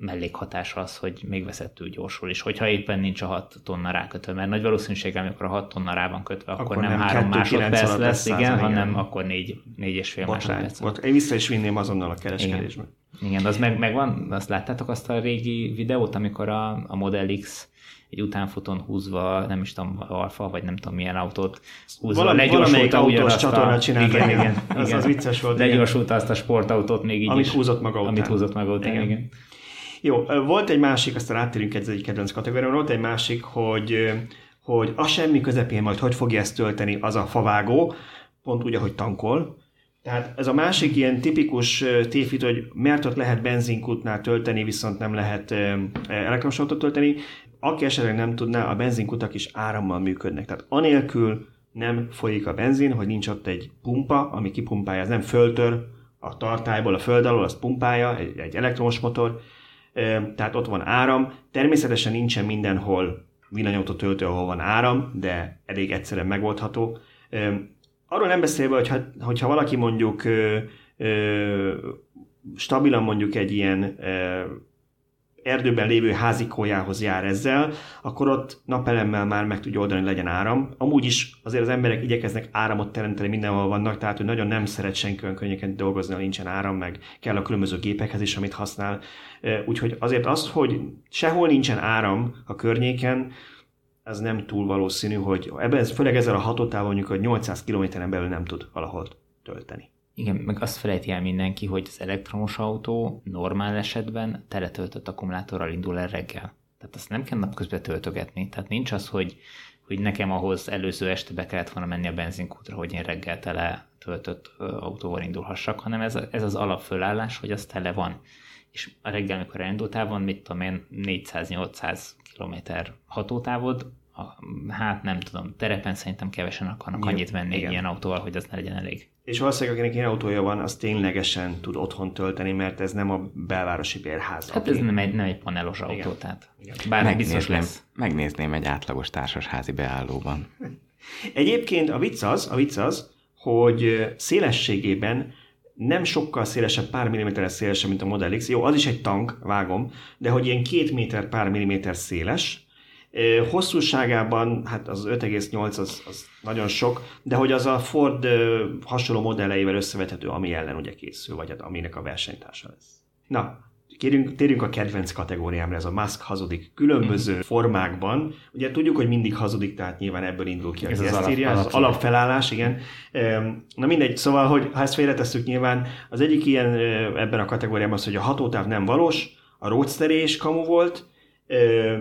mellékhatása az, hogy még veszettül gyorsul, és hogyha éppen nincs a 6 tonna rákötve, mert nagy valószínűséggel, amikor a 6 tonna rá van kötve, akkor, akkor nem, nem 3 másodperc lesz, igen, igen, hanem akkor 4, 4 és fél másodperc. Én vissza is vinném azonnal a kereskedésbe. Igen, igen az meg, megvan, azt láttátok azt a régi videót, amikor a, a Model X egy utánfutón húzva, nem is tudom, alfa, vagy nem tudom milyen autót húzva, Valami, legyorsulta ugyanazt a... Csinálta, igen, igen, az, igen. az vicces volt. Legyorsulta azt a sportautót még így Amit is, húzott maga után. Amit húzott maga után, igen. igen. Jó, volt egy másik, aztán áttérünk egy, egy kedvenc kategóriára, volt egy másik, hogy, hogy a semmi közepén majd hogy fogja ezt tölteni az a favágó, pont úgy, ahogy tankol. Tehát ez a másik ilyen tipikus tévhit, hogy mert ott lehet benzinkutnál tölteni, viszont nem lehet elektromos autót tölteni. Aki esetleg nem tudná, a benzinkutak is árammal működnek. Tehát anélkül nem folyik a benzin, hogy nincs ott egy pumpa, ami kipumpálja, ez nem föltör, a tartályból, a föld alól, azt pumpálja, egy elektromos motor, tehát ott van áram. Természetesen nincsen mindenhol villanyautó töltő, ahol van áram, de elég egyszerűen megoldható. Arról nem beszélve, hogyha, hogyha valaki mondjuk stabilan mondjuk egy ilyen erdőben lévő házikójához jár ezzel, akkor ott napelemmel már meg tudja oldani, hogy legyen áram. Amúgy is azért az emberek igyekeznek áramot teremteni mindenhol vannak, tehát hogy nagyon nem szeret senki olyan könnyeken dolgozni, ha nincsen áram, meg kell a különböző gépekhez is, amit használ. Úgyhogy azért az, hogy sehol nincsen áram a környéken, ez nem túl valószínű, hogy ebben, főleg ezzel a hatótávon mondjuk, hogy 800 km-en belül nem tud valahol tölteni. Igen, meg azt felejti el mindenki, hogy az elektromos autó normál esetben teletöltött akkumulátorral indul el reggel. Tehát azt nem kell napközben töltögetni. Tehát nincs az, hogy, hogy nekem ahhoz előző este be kellett volna menni a benzinkútra, hogy én reggel tele töltött autóval indulhassak, hanem ez, ez az alapfölállás, hogy az tele van. És a reggel, amikor elindultál, van, mit tudom én, 400-800 km hatótávod, hát nem tudom, terepen szerintem kevesen akarnak Jó, annyit venni igen. ilyen autóval, hogy az ne legyen elég. És valószínűleg, akinek ilyen autója van, az ténylegesen tud otthon tölteni, mert ez nem a belvárosi bérház. Hát ez nem egy, nem egy panelos autó, Igen. tehát bár biztos lesz. Megnézném egy átlagos társasházi beállóban. Egyébként a vicc az, a vicc az, hogy szélességében nem sokkal szélesebb, pár milliméteres szélesebb, mint a Model X. Jó, az is egy tank, vágom, de hogy ilyen két méter, pár milliméter széles, Hosszúságában, hát az 5,8 az, az nagyon sok, de hogy az a Ford hasonló modelleivel összevethető, ami ellen ugye készül, vagy hát aminek a versenytársa lesz. Na, Kérjünk, térjünk a kedvenc kategóriámra, ez a Musk hazudik különböző mm. formákban. Ugye tudjuk, hogy mindig hazudik, tehát nyilván ebből indul ki ez az, alap, írja, az alapfelállás, igen. Na mindegy, szóval, hogy ha ezt félretesszük nyilván, az egyik ilyen ebben a kategóriában az, hogy a hatótáv nem valós, a roadster is kamu volt,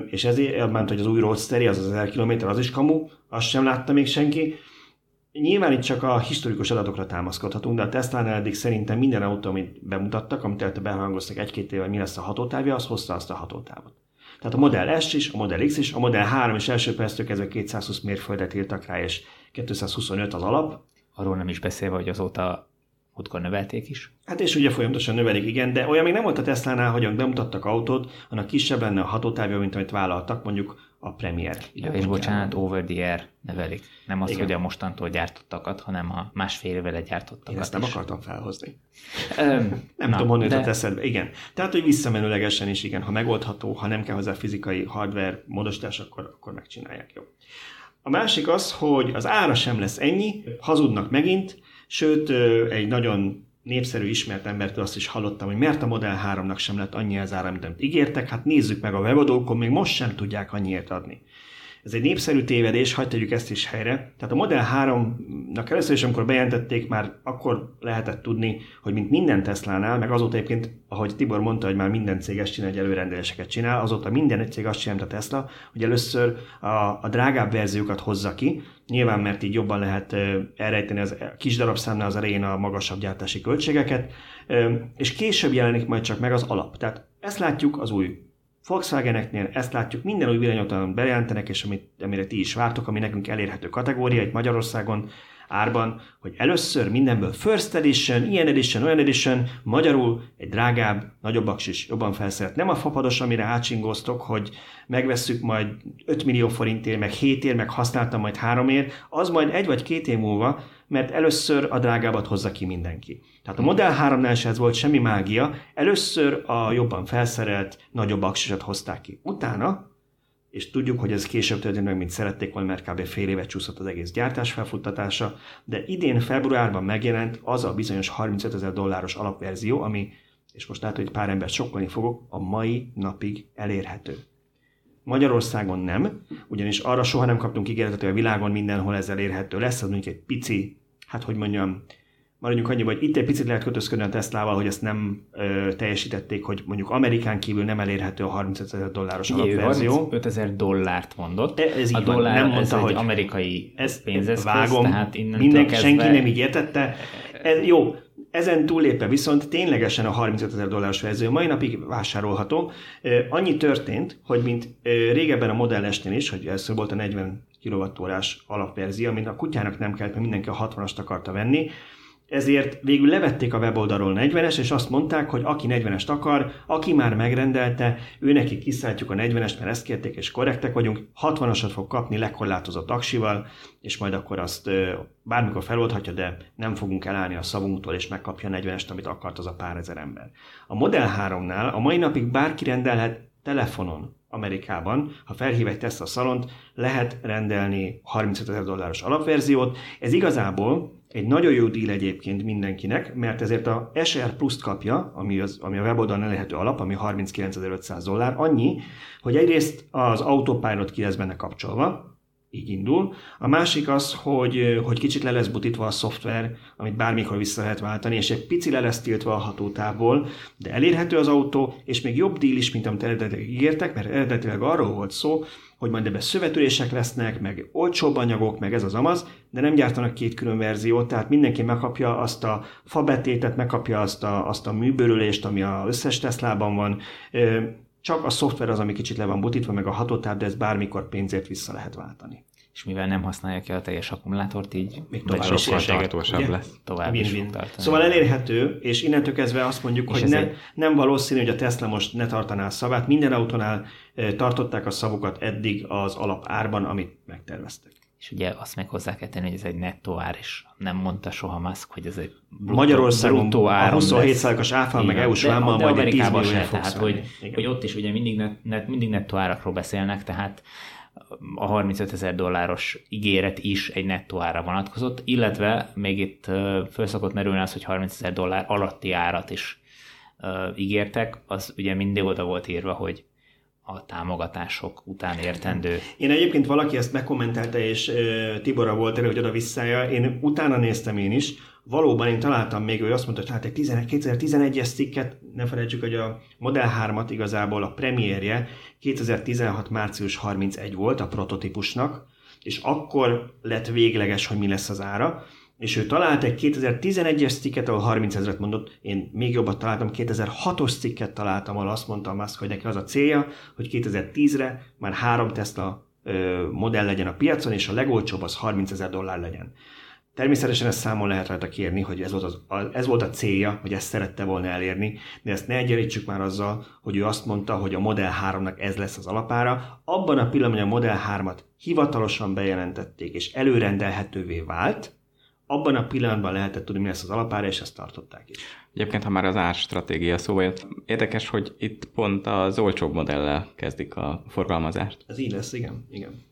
és ezért, mert hogy az új roadsteri, az az 1000 km, az is kamu, azt sem látta még senki. Nyilván itt csak a historikus adatokra támaszkodhatunk, de a Tesla-nál eddig szerintem minden autó, amit bemutattak, amit előtte behangoztak egy-két éve, mi lesz a hatótávja, az hozta azt a hatótávot. Tehát a Model S is, a Model X is, a Model 3 is első perctől kezdve 220 mérföldet írtak rá, és 225 az alap. Arról nem is beszélve, hogy azóta Múltkor növelték is? Hát és ugye folyamatosan növelik, igen, de olyan még nem volt a Tesla-nál, hogy bemutattak autót, annak kisebb lenne a hatótávja, mint amit vállaltak, mondjuk a Premier. Ja, és bocsánat, over the air nevelik. Nem az, igen. hogy a mostantól gyártottakat, hanem a másfél évvel gyártottakat Én ezt nem is. akartam felhozni. Nem na, tudom, honnan de... eszedbe. Igen. Tehát, hogy visszamenőlegesen is, igen, ha megoldható, ha nem kell hozzá fizikai hardware módosítás, akkor, akkor megcsinálják. Jó. A másik az, hogy az ára sem lesz ennyi, hazudnak megint, Sőt, egy nagyon népszerű ismert embertől azt is hallottam, hogy mert a Model 3-nak sem lett annyi az ára, mint amit ígértek, hát nézzük meg a webadókon, még most sem tudják annyiért adni. Ez egy népszerű tévedés, hagyd tegyük ezt is helyre. Tehát a Model 3-nak először is, amikor bejelentették, már akkor lehetett tudni, hogy mint minden Tesla-nál, meg azóta egyébként, ahogy Tibor mondta, hogy már minden cég ezt csinál, hogy előrendeléseket csinál, azóta minden cég azt csinált a Tesla, hogy először a, a drágább verziókat hozza ki, nyilván mert így jobban lehet elrejteni az kis darabszámnál az elején a magasabb gyártási költségeket, és később jelenik majd csak meg az alap. Tehát ezt látjuk az új Volkswageneknél ezt látjuk, minden új villanyautóban bejelentenek, és amit, amire ti is vártok, ami nekünk elérhető kategória itt Magyarországon árban, hogy először mindenből First Edition, ilyen edition, olyan edition, magyarul egy drágább, nagyobb aksis, jobban felszerelt. Nem a fapados, amire átsingóztok, hogy megvesszük majd 5 millió forintért, meg 7 ér, meg használtam majd 3 ér, az majd egy vagy két év múlva, mert először a drágábbat hozza ki mindenki. Tehát a Model 3-nál se ez volt semmi mágia, először a jobban felszerelt, nagyobb aksisat hozták ki. Utána, és tudjuk, hogy ez később történt meg, mint szerették volna, mert kb. fél évet csúszott az egész gyártás felfuttatása, de idén februárban megjelent az a bizonyos 35 ezer dolláros alapverzió, ami, és most látod, hogy pár embert sokkolni fogok, a mai napig elérhető. Magyarországon nem, ugyanis arra soha nem kaptunk ígéretet, hogy a világon mindenhol ez elérhető lesz, az mondjuk egy pici, hát hogy mondjam, maradjunk annyi, hogy itt egy picit lehet kötözködni a Teslával, hogy ezt nem ö, teljesítették, hogy mondjuk Amerikán kívül nem elérhető a 35 ezer dolláros alapverzió. 35 ezer dollárt mondott. E, ez a dollár nem mondta, ez hogy egy amerikai ez pénzeszköz, vágom, tehát minden, kezdve... senki nem így értette. Ez, jó, ezen túlépve viszont ténylegesen a 35 ezer dolláros verzió mai napig vásárolható. Annyi történt, hogy mint régebben a Model s is, hogy először volt a 40 kWh alapverzió, amit a kutyának nem kellett, mert mindenki a 60-ast akarta venni, ezért végül levették a weboldalról 40-es, és azt mondták, hogy aki 40-est akar, aki már megrendelte, ő neki kiszállítjuk a 40-est, mert ezt kérték, és korrektek vagyunk, 60-asat fog kapni lekorlátozott aksival, és majd akkor azt bármikor feloldhatja, de nem fogunk elállni a szavunktól, és megkapja a 40-est, amit akart az a pár ezer ember. A Model 3-nál a mai napig bárki rendelhet telefonon Amerikában, ha felhív egy Tesla szalont, lehet rendelni 35 ezer dolláros alapverziót. Ez igazából egy nagyon jó díl egyébként mindenkinek, mert ezért a SR Plus-t kapja, ami, az, ami a weboldalon elérhető alap, ami 39.500 dollár, annyi, hogy egyrészt az Autopilot ki lesz benne kapcsolva, így indul. A másik az, hogy, hogy kicsit le lesz butítva a szoftver, amit bármikor vissza lehet váltani, és egy pici le lesz tiltva a hatótávból, de elérhető az autó, és még jobb díl is, mint amit eredetileg ígértek, mert eredetileg arról volt szó, hogy majd ebbe szövetülések lesznek, meg olcsóbb anyagok, meg ez az amaz, de nem gyártanak két külön verziót, tehát mindenki megkapja azt a fabetétet, megkapja azt a, azt a műbőrülést, ami az összes Teslában van, csak a szoftver az, ami kicsit le van butítva, meg a hatótáv, de ez bármikor pénzért vissza lehet váltani. És mivel nem használja ki a teljes akkumulátort, így még tovább is tartósabb lesz. Tovább is. Szóval elérhető, és innentől kezdve azt mondjuk, és hogy ne, nem valószínű, hogy a Tesla most ne tartaná a szavát. Minden autónál tartották a szavukat eddig az alapárban, amit megterveztek. És ugye azt meg hozzá kell tenni, hogy ez egy nettó ár, és nem mondta soha Musk, hogy ez egy bruttó, Magyarországon. A 27%-os áfa, meg EU-s vámmal majd egy 10 se, tehát hogy, hogy, ott is ugye mindig, net, mindig nettó árakról beszélnek, tehát a 35 ezer dolláros ígéret is egy nettó ára vonatkozott, illetve még itt föl szokott merülni az, hogy 30 ezer dollár alatti árat is ígértek, az ugye mindig oda volt írva, hogy a támogatások után értendő. Én egyébként valaki ezt megkommentelte, és Tiborra volt erre, hogy oda visszája. Én utána néztem én is. Valóban én találtam még, hogy azt mondta, hogy hát egy 2011-es cikket, ne felejtsük, hogy a Model 3-at igazából a premierje 2016. március 31 volt a prototípusnak, és akkor lett végleges, hogy mi lesz az ára és ő talált egy 2011-es cikket, ahol 30 ezeret mondott, én még jobbat találtam, 2006-os cikket találtam, ahol azt mondta Musk, hogy neki az a célja, hogy 2010-re már három Tesla modell legyen a piacon, és a legolcsóbb az 30 ezer dollár legyen. Természetesen ezt számon lehet rajta kérni, hogy ez volt, az, ez volt a célja, hogy ezt szerette volna elérni, de ezt ne egyenlítsük már azzal, hogy ő azt mondta, hogy a Model 3-nak ez lesz az alapára. Abban a pillanatban, a Model 3-at hivatalosan bejelentették és előrendelhetővé vált, abban a pillanatban lehetett tudni, mi lesz az alapára, és ezt tartották is. Egyébként, ha már az árstratégia szó jött, érdekes, hogy itt pont az olcsóbb modellel kezdik a forgalmazást. Ez így lesz, igen. igen.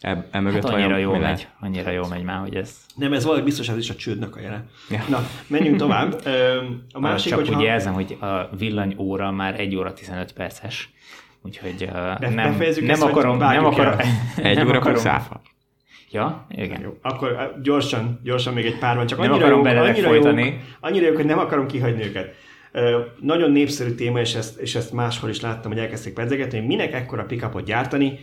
E, e mögött hát annyira jó megy, annyira jó megy már, hogy ez... Nem, ez valami biztos, ez is a csődnek a jele. Ja. Na, menjünk tovább. A másik, Csak hogyha... úgy jelzem, hogy a villanyóra már 1 óra 15 perces, úgyhogy nem, nem, akarom, nem akarom... Egy óra akarom, száfa. Ja, igen. Jó. Akkor gyorsan, gyorsan még egy pár van, csak nem annyira akarom jók, annyira folytani. Jók, annyira jók, hogy nem akarom kihagyni őket. Uh, nagyon népszerű téma, és ezt, és ezt máshol is láttam, hogy elkezdték pedzegetni, hogy minek ekkora pickupot gyártani,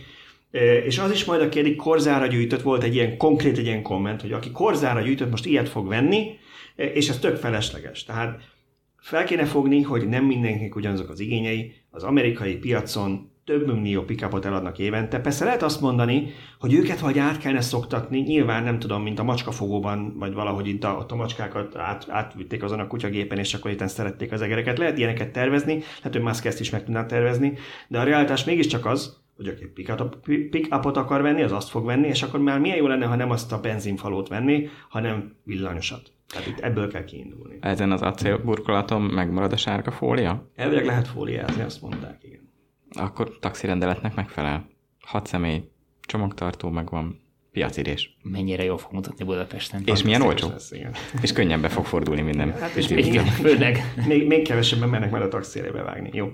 és az is majd a kérdés, korzára gyűjtött, volt egy ilyen konkrét egy ilyen komment, hogy aki korzára gyűjtött, most ilyet fog venni, és ez tök felesleges. Tehát fel kéne fogni, hogy nem mindenkinek ugyanazok az igényei, az amerikai piacon több millió pickupot eladnak évente. Persze lehet azt mondani, hogy őket vagy át kellene szoktatni, nyilván nem tudom, mint a macskafogóban, vagy valahogy itt a, ott a macskákat át, átvitték azon a kutyagépen, és akkor itt szerették az egereket. Lehet ilyeneket tervezni, lehet, hogy Musk ezt is meg tudná tervezni, de a realitás mégiscsak az, hogy aki pick-upot akar venni, az azt fog venni, és akkor már milyen jó lenne, ha nem azt a benzinfalót venni, hanem villanyosat. Tehát itt ebből kell kiindulni. Ezen az acélburkolaton megmarad a sárga fólia? Elvileg lehet fóliázni, azt mondták, igen akkor taxirendeletnek megfelel. Hat személy, csomagtartó megvan, piacirés. Mennyire jól fog mutatni Budapesten. És milyen olcsó. Lesz, És könnyen be fog fordulni minden. Hát és még, igen, főleg. Még, még kevesebben mennek majd a taxire bevágni. Jó.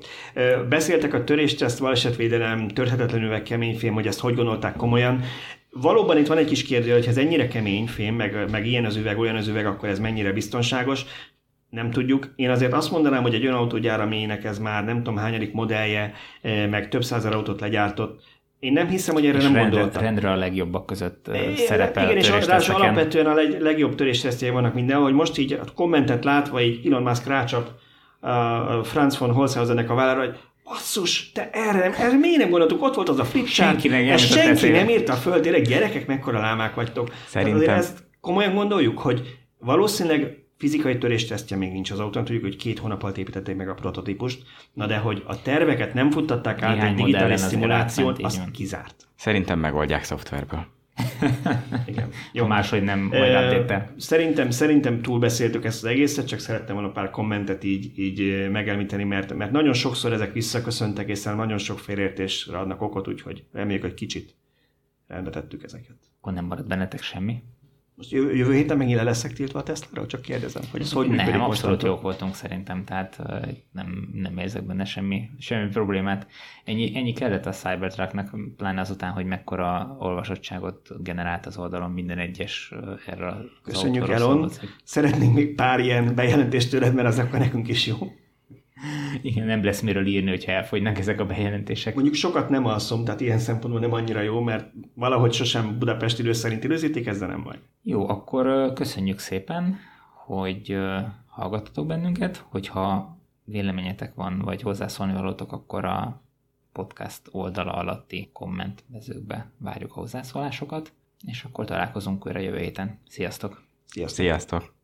Beszéltek a törésteszt, balesetvédelem, törhetetlen üveg, kemény fém, hogy ezt hogy gondolták komolyan. Valóban itt van egy kis kérdés, hogy ez ennyire kemény fém, meg, meg ilyen az üveg, olyan az üveg, akkor ez mennyire biztonságos nem tudjuk. Én azért azt mondanám, hogy egy olyan autógyár, aminek ez már nem tudom hányadik modellje, meg több százer autót legyártott, én nem hiszem, hogy erre és nem rendre, gondoltam. Rendre a legjobbak között é, szerepel Igen, és ráadásul alapvetően a leg, legjobb töréstesztjei vannak mindenhol, hogy most így a kommentet látva, így Elon Musk rácsap a Franz von Holzhausennek a vállára, hogy basszus, te erre, nem, erre miért nem gondoltuk? Ott volt az a flipchart, senki nem, ezt senki nem írta föl, tényleg gyerekek, mekkora lámák vagytok. Szerintem. Azért ezt komolyan gondoljuk, hogy valószínűleg fizikai töréstesztje még nincs az autón, tudjuk, hogy két hónap alatt építették meg a prototípust, na de hogy a terveket nem futtatták át egy digitális szimuláción, azt kizárt. Szerintem megoldják szoftverből. Igen. Jó. Ha máshogy nem majd áttépte. Szerintem, szerintem túlbeszéltük ezt az egészet, csak szerettem volna pár kommentet így, így megelmíteni, mert, mert nagyon sokszor ezek visszaköszöntek, és nagyon sok félértésre adnak okot, úgyhogy reméljük, hogy kicsit rendbe tettük ezeket. Akkor nem marad bennetek semmi? Most jövő, jövő héten megint le leszek tiltva a tesla Csak kérdezem, hogy ez hogy nem, működik abszolút jók voltunk szerintem, tehát nem, nem érzek benne semmi, semmi problémát. Ennyi, ennyi kellett a Cybertrucknak, pláne azután, hogy mekkora olvasottságot generált az oldalon minden egyes erre Köszönjük, Elon. Szeretnénk még pár ilyen bejelentést tőled, mert az akkor nekünk is jó. Igen, nem lesz miről írni, hogyha elfogynak ezek a bejelentések. Mondjuk sokat nem alszom, tehát ilyen szempontból nem annyira jó, mert valahogy sosem Budapest idő szerint időzítik, ezzel nem baj. Jó, akkor köszönjük szépen, hogy hallgattatok bennünket, hogyha véleményetek van, vagy hozzászólni valótok, akkor a podcast oldala alatti kommentmezőkbe várjuk a hozzászólásokat, és akkor találkozunk újra jövő héten. Sziasztok! Sziasztok! Sziasztok.